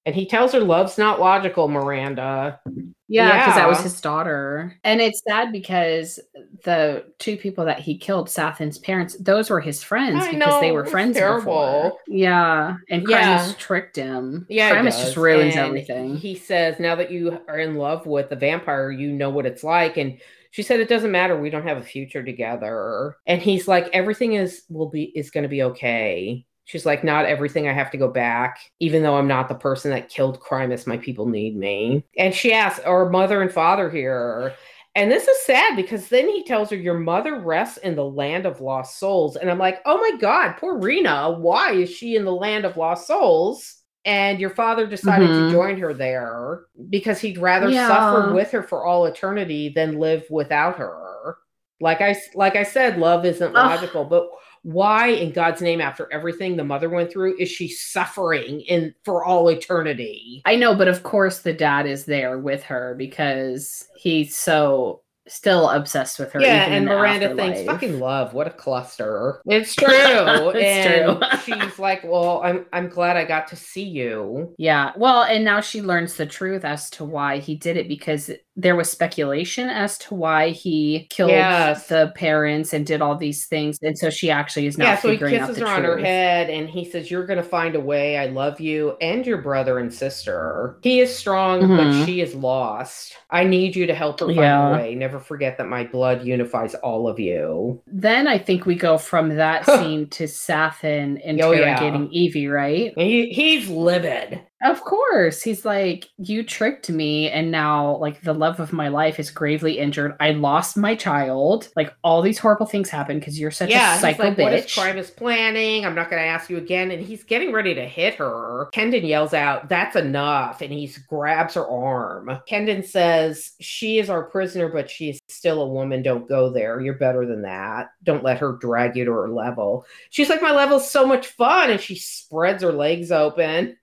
And he tells her, "Love's not logical, Miranda." Yeah, because that was his daughter. And it's sad because the two people that he killed, Sathan's parents, those were his friends I because they were friends terrible. before. Yeah. And Yeah. Tricked him. Yeah, it just ruins And everything. He says, "Now that you are in love with the vampire, you know what it's like." And she said, "It doesn't matter. We don't have a future together." And he's like, "Everything is will be is going to be okay." She's like, "Not everything. I have to go back, even though I'm not the person that killed Crimeous. My people need me." And she asks, "Are mother and father here?" And this is sad because then he tells her, Your mother rests in the land of lost souls. And I'm like, Oh my God, poor Rena. Why is she in the land of lost souls? And your father decided Mhm. to join her there because he'd rather Yeah. suffer with her for all eternity than live without her. Like I like I said, love isn't Ugh. logical, but why in God's name, after everything the mother went through, is she suffering in for all eternity? I know, but of course the dad is there with her because he's so still obsessed with her. Yeah, even and Miranda afterlife. thinks, "Fucking love, what a cluster." It's true. It's and true. she's like, "Well, I'm I'm glad I got to see you." Yeah. Well, and now she learns the truth as to why he did it because there was speculation as to why he killed Yes. the parents and did all these things. And so she actually is now yeah, so he kisses her truth. on her head and he says, You're going to find a way. I love you and your brother and sister. He is strong, Mhm. but she is lost. I need you to help her find Yeah. a way. Never forget that my blood unifies all of you. Then I think we go from that scene to Sathan Oh, yeah. interrogating Evie, right? He, he's livid. Of course. He's like, You tricked me, and now, like, the love of my life is gravely injured. I lost my child. Like, all these horrible things happen because you're such yeah, a psycho like, What is bitch. Crimeous planning? I'm not going to ask you again. And he's getting ready to hit her. Kenden yells out, That's enough. And he grabs her arm. Kenden says, She is our prisoner, but she's still a woman. Don't go there. You're better than that. Don't let her drag you to her level. She's like, My level's so much fun. And she spreads her legs open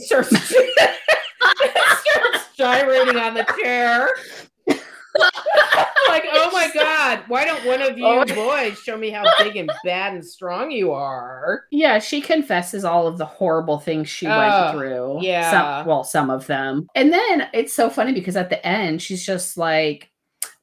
starts, starts gyrating on the chair. like, oh my God, why don't one of you Oh. boys show me how big and bad and strong you are? Yeah, she confesses all of the horrible things she Oh, went through. yeah. Some, well, some of them. And then it's so funny because at the end, she's just like,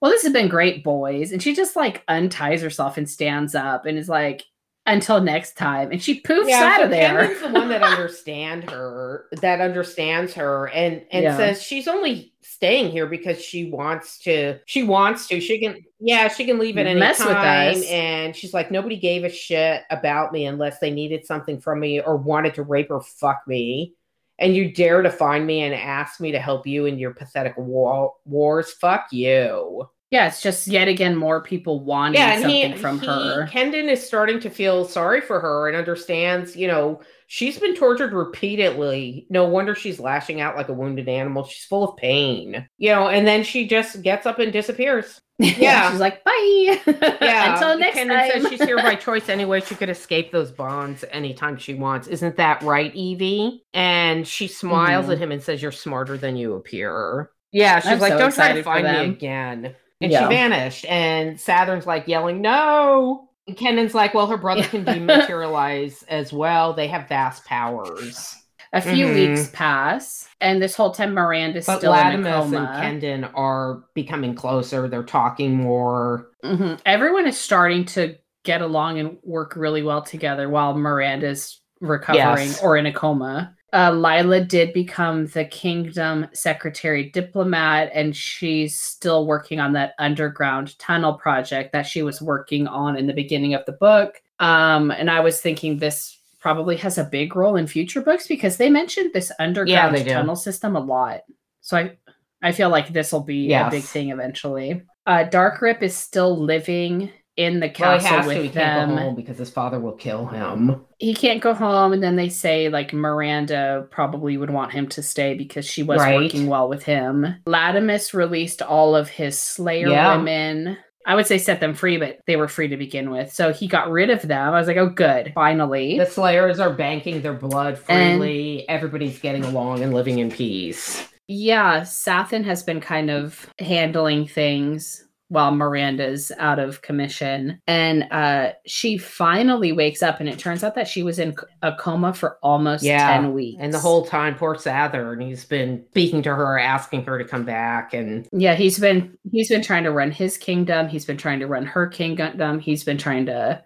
well, this has been great, boys. And she just like unties herself and stands up and is like, until next time. And she poofs out so of there. Kenden's the one that understand her, that understands her, and and Yeah. says she's only staying here because she wants to. She wants to. She can. Yeah, she can leave at any Mess time. And she's like, nobody gave a shit about me unless they needed something from me or wanted to rape or fuck me. And you dare to find me and ask me to help you in your pathetic war- wars? Fuck you. Yeah, it's just yet again more people wanting yeah, something he, from he- her. Kenden is starting to feel sorry for her and understands, you know, she's been tortured repeatedly. No wonder she's lashing out like a wounded animal. She's full of pain, you know, and then she just gets up and disappears. Yeah. she's like, bye. Yeah, until next Kenden time. says she's here by choice anyway. She could escape those bonds anytime she wants. Isn't that right, Evie? And she smiles Mhm. at him and says, "You're smarter than you appear." Yeah, she's I'm like, so "Don't try to find me again." And Yeah. she vanished. And Sathan's like yelling, "No!" And Kenden's like, "Well, her brother can dematerialize as well. They have vast powers." a few Mhm. weeks pass, and this whole time Miranda's But still in a Latimus coma. and Kenden are becoming closer. They're talking more. Mhm. Everyone is starting to get along and work really well together while Miranda's recovering Yes. or in a coma. Uh, Lila did become the kingdom secretary diplomat, and she's still working on that underground tunnel project that she was working on in the beginning of the book. Um, and I was thinking this probably has a big role in future books because they mentioned this underground do. tunnel system a lot. So I, I feel like this will be a big thing eventually. Uh, Darkrip is still living in the Well, he castle. He with them. because his father will kill him. He can't go home, and then they say like Miranda probably would want him to stay because she was Right. working well with him. Latimus released all of his Slayer Yeah. women. I would say set them free, but they were free to begin with. So he got rid of them. I was like, oh, good, finally. The Slayers are banking their blood And- freely. Everybody's getting along and living in peace. Yeah, Sathan has been kind of handling things while Miranda's out of commission. And uh she finally wakes up and it turns out that she was in a coma for almost Yeah, 10 weeks. And the whole time, poor Sathan, he's been speaking to her, asking her to come back. And Yeah, he's been he's been trying to run his kingdom, he's been trying to run her kingdom, he's been trying to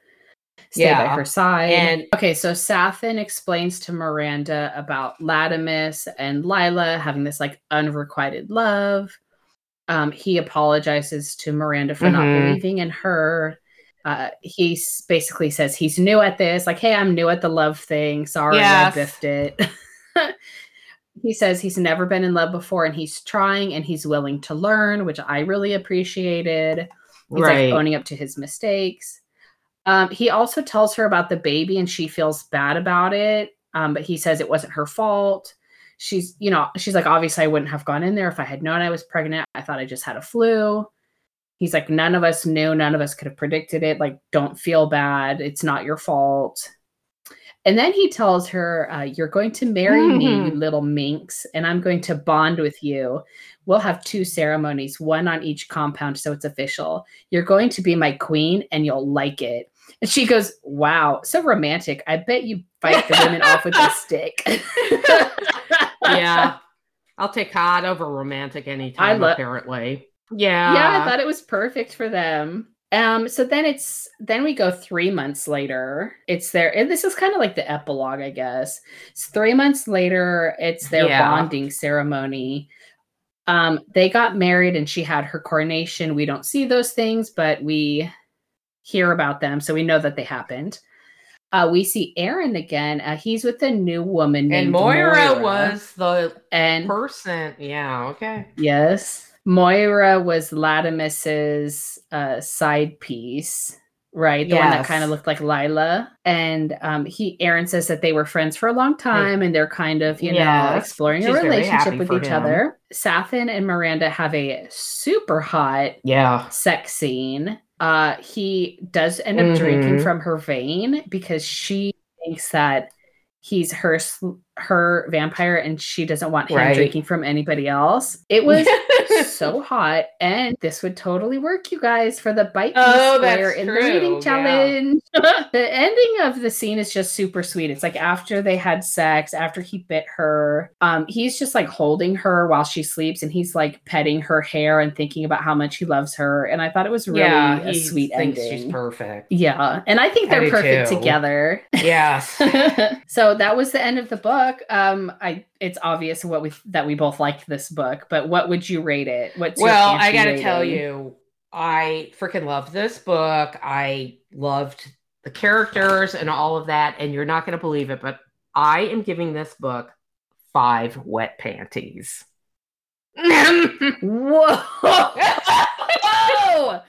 stay by her side. and- okay, so Sathan explains to Miranda about Latimus and Lila having this like unrequited love. Um, he apologizes to Miranda for not Mhm. believing in her. Uh, he basically says he's new at this, like, hey, I'm new at the love thing. Sorry, Yes. I biffed it. he says he's never been in love before and he's trying and he's willing to learn, which I really appreciated. He's right. like owning up to his mistakes. Um, he also tells her about the baby and she feels bad about it. Um, but he says it wasn't her fault. She's, you know, she's like, obviously, I wouldn't have gone in there if I had known I was pregnant. I thought I just had a flu. He's like, none of us knew, none of us could have predicted it. Like, don't feel bad. It's not your fault. And then he tells her, uh, You're going to marry me, you little minx, and I'm going to bond with you. We'll have two ceremonies, one on each compound, so it's official. You're going to be my queen, and you'll like it. And she goes, Wow, so romantic. I bet you fight the women off with a stick. yeah. I'll take hot over romantic anytime, I lo- apparently. Yeah. yeah, I thought it was perfect for them. Um, so then it's then we go three months later. It's their and this is kind of like the epilogue, I guess. It's three months later, it's their Yeah. bonding ceremony. Um, they got married and she had her coronation. We don't see those things, but we hear about them, so we know that they happened. Uh, we see Aaron again. Uh, he's with a new woman and named Moira, was the and person. Yeah, okay. Yes. Moira was Latimus's uh, side piece, right? The one that kind of looked like Lila. And um, he, Aaron says that they were friends for a long time and they're kind of, you know, exploring a She's very relationship with each him. other. Sathan and Miranda have a super hot Yeah. sex scene. Uh, he does end up drinking Mhm. from her vein because she thinks that he's her sl- her vampire and she doesn't want him Right. drinking from anybody else. It was so hot and this would totally work you guys for the bite Oh, square in the true, reading yeah. challenge. the ending of the scene is just super sweet. It's like after they had sex, after he bit her, um he's just like holding her while she sleeps and he's like petting her hair and thinking about how much he loves her and I thought it was really yeah, a sweet ending. she's perfect. yeah, and I think I they're perfect too. together. Yes. so that was the end of the book. Um, I it's obvious what we that we both liked this book, but what would you rate it? What's your well, I got to tell you, I freaking love this book. I loved the characters and all of that. And you're not going to believe it, but I am giving this book five wet panties. Whoa!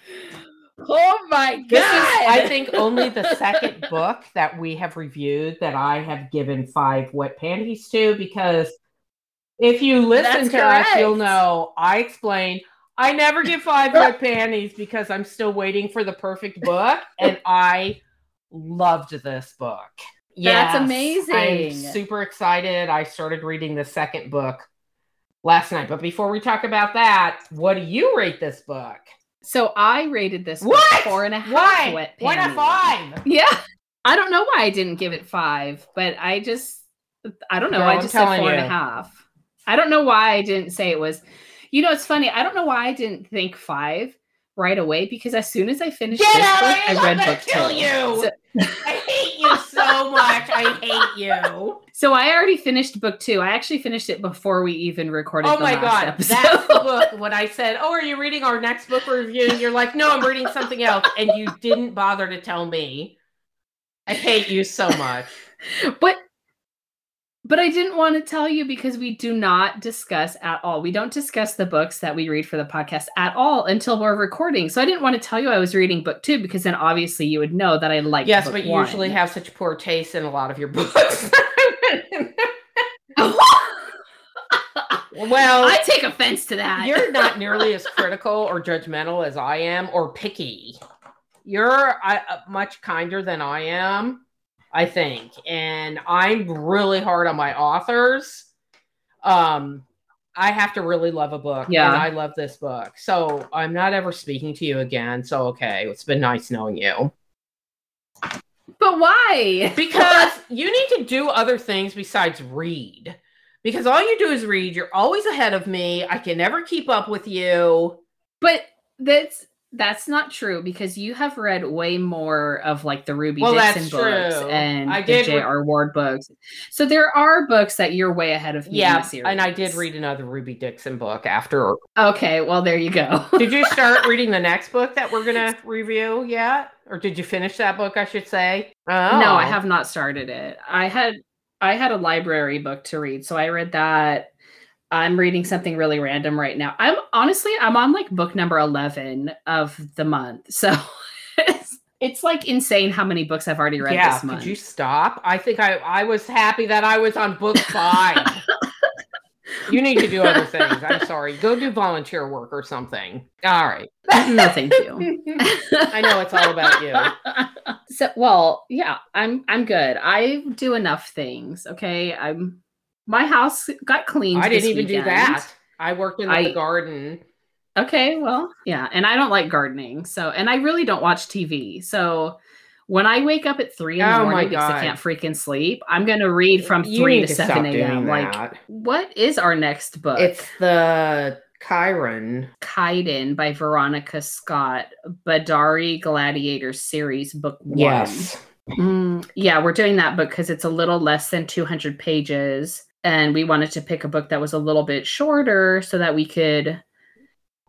oh my god! This is, I think, only the second book that we have reviewed that I have given five wet panties to because if you listen That's to us, you'll know I explained I never give five wet panties because I'm still waiting for the perfect book, and I loved this book. Yeah, that's amazing. I'm super excited. I started reading the second book last night. But before we talk about that, what do you rate this book? So I rated this What? four and a half Why? wet Why not five? Yeah. I don't know why I didn't give it five, but I just I don't know. Girl, I just said four and a half. I don't know why I didn't say it was you know, it's funny. I don't know why I didn't think five right away because as soon as I finished Get this out book, I I'm read book kill two. you. So, I hate you so much. I hate you. so I already finished book two. I actually finished it before we even recorded. Oh the my god, episode. that's the book. When I said, "Oh, are you reading our next book review?" and you're like, "No, I'm reading something else," and you didn't bother to tell me. I hate you so much. but but I didn't want to tell you because we do not discuss at all. We don't discuss the books that we read for the podcast at all until we're recording. So I didn't want to tell you I was reading book two because then obviously you would know that I like. Yes, but you one. usually have such poor taste in a lot of your books. well, I take offense to that. you're not nearly as critical or judgmental as I am, or picky. You're uh, uh, much kinder than I am, I think, and I'm really hard on my authors. Um, I have to really love a book, Yeah. and I love this book, so I'm not ever speaking to you again. So okay, it's been nice knowing you. but why? because you need to do other things besides read. Because all you do is read. You're always ahead of me. I can never keep up with you. But that's that's not true because you have read way more of like the Ruby Well, Dixon books true. and I the J.R. Ward books. So there are books that you're way ahead of me. in the Yeah, series. and I did read another Ruby Dixon book after. Okay, well there you go. Did you start reading the next book that we're gonna review yet, or did you finish that book? I should say. Oh. No, I oh. have not started it. I had I had a library book to read, so I read that. I'm reading something really random right now. I'm honestly I'm on like book number 11 of the month. So it's, it's like insane how many books I've already read Yeah, this month. could you stop? I think I I was happy that I was on book five. You need to do other things. I'm sorry. Go do volunteer work or something. All right. no, thank you. I know it's all about you. So, well, yeah, I'm I'm good. I do enough things. Okay, I'm. My house got cleaned. I didn't even do that. I worked in I- the garden. Okay, well, yeah, and I don't like gardening, so and I really don't watch TV. So when I wake up at three in the Oh my morning because I can't freaking sleep, I'm gonna read from You three need to seven a.m. Like, what is our next book? It's the Chiron. Kaiden by Veronica Scott, Badari Gladiator series, book one. Yes. Mm, yeah, we're doing that book because it's a little less than 200 pages. And we wanted to pick a book that was a little bit shorter so that we could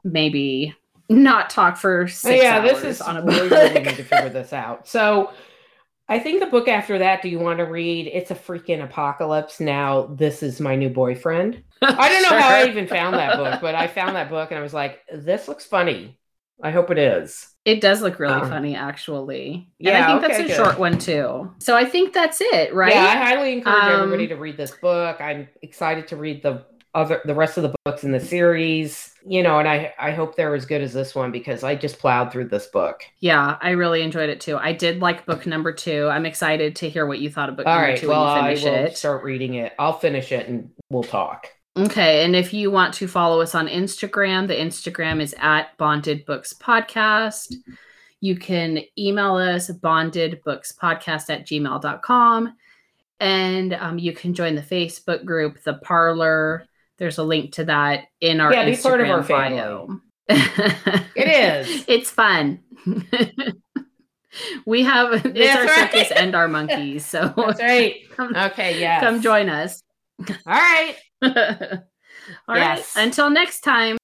maybe not talk for six yeah, hours this is on a we book. really need to figure this out. So I think the book after that, do you want to read It's a Freaking Apocalypse? Now, this is my new boyfriend. I don't know how I even found that book, but I found that book and I was like, this looks funny. I hope it is. It does look really Um, funny, actually. and yeah, I think okay, that's a good. short one too. So I think that's it, right? Yeah, I highly encourage Um, everybody to read this book. I'm excited to read the other the rest of the books in the series. You know, and I I hope they're as good as this one because I just plowed through this book. Yeah, I really enjoyed it too. I did like book number two. I'm excited to hear what you thought of book All number right, two well, when I will finish it. start reading it. I'll finish it and we'll talk. Okay, and if you want to follow us on Instagram, the Instagram is at Bonded Books Podcast. You can email us bondedbookspodcast at gmail.com. And um, you can join the Facebook group, The Parlor. There's a link to that in our Yeah, be Instagram part of our bio. It is. It's fun. we have it's That's our right. circus and our monkeys. So That's right. come, Okay, yeah. come join us. All right. All right. Yes. Until next time.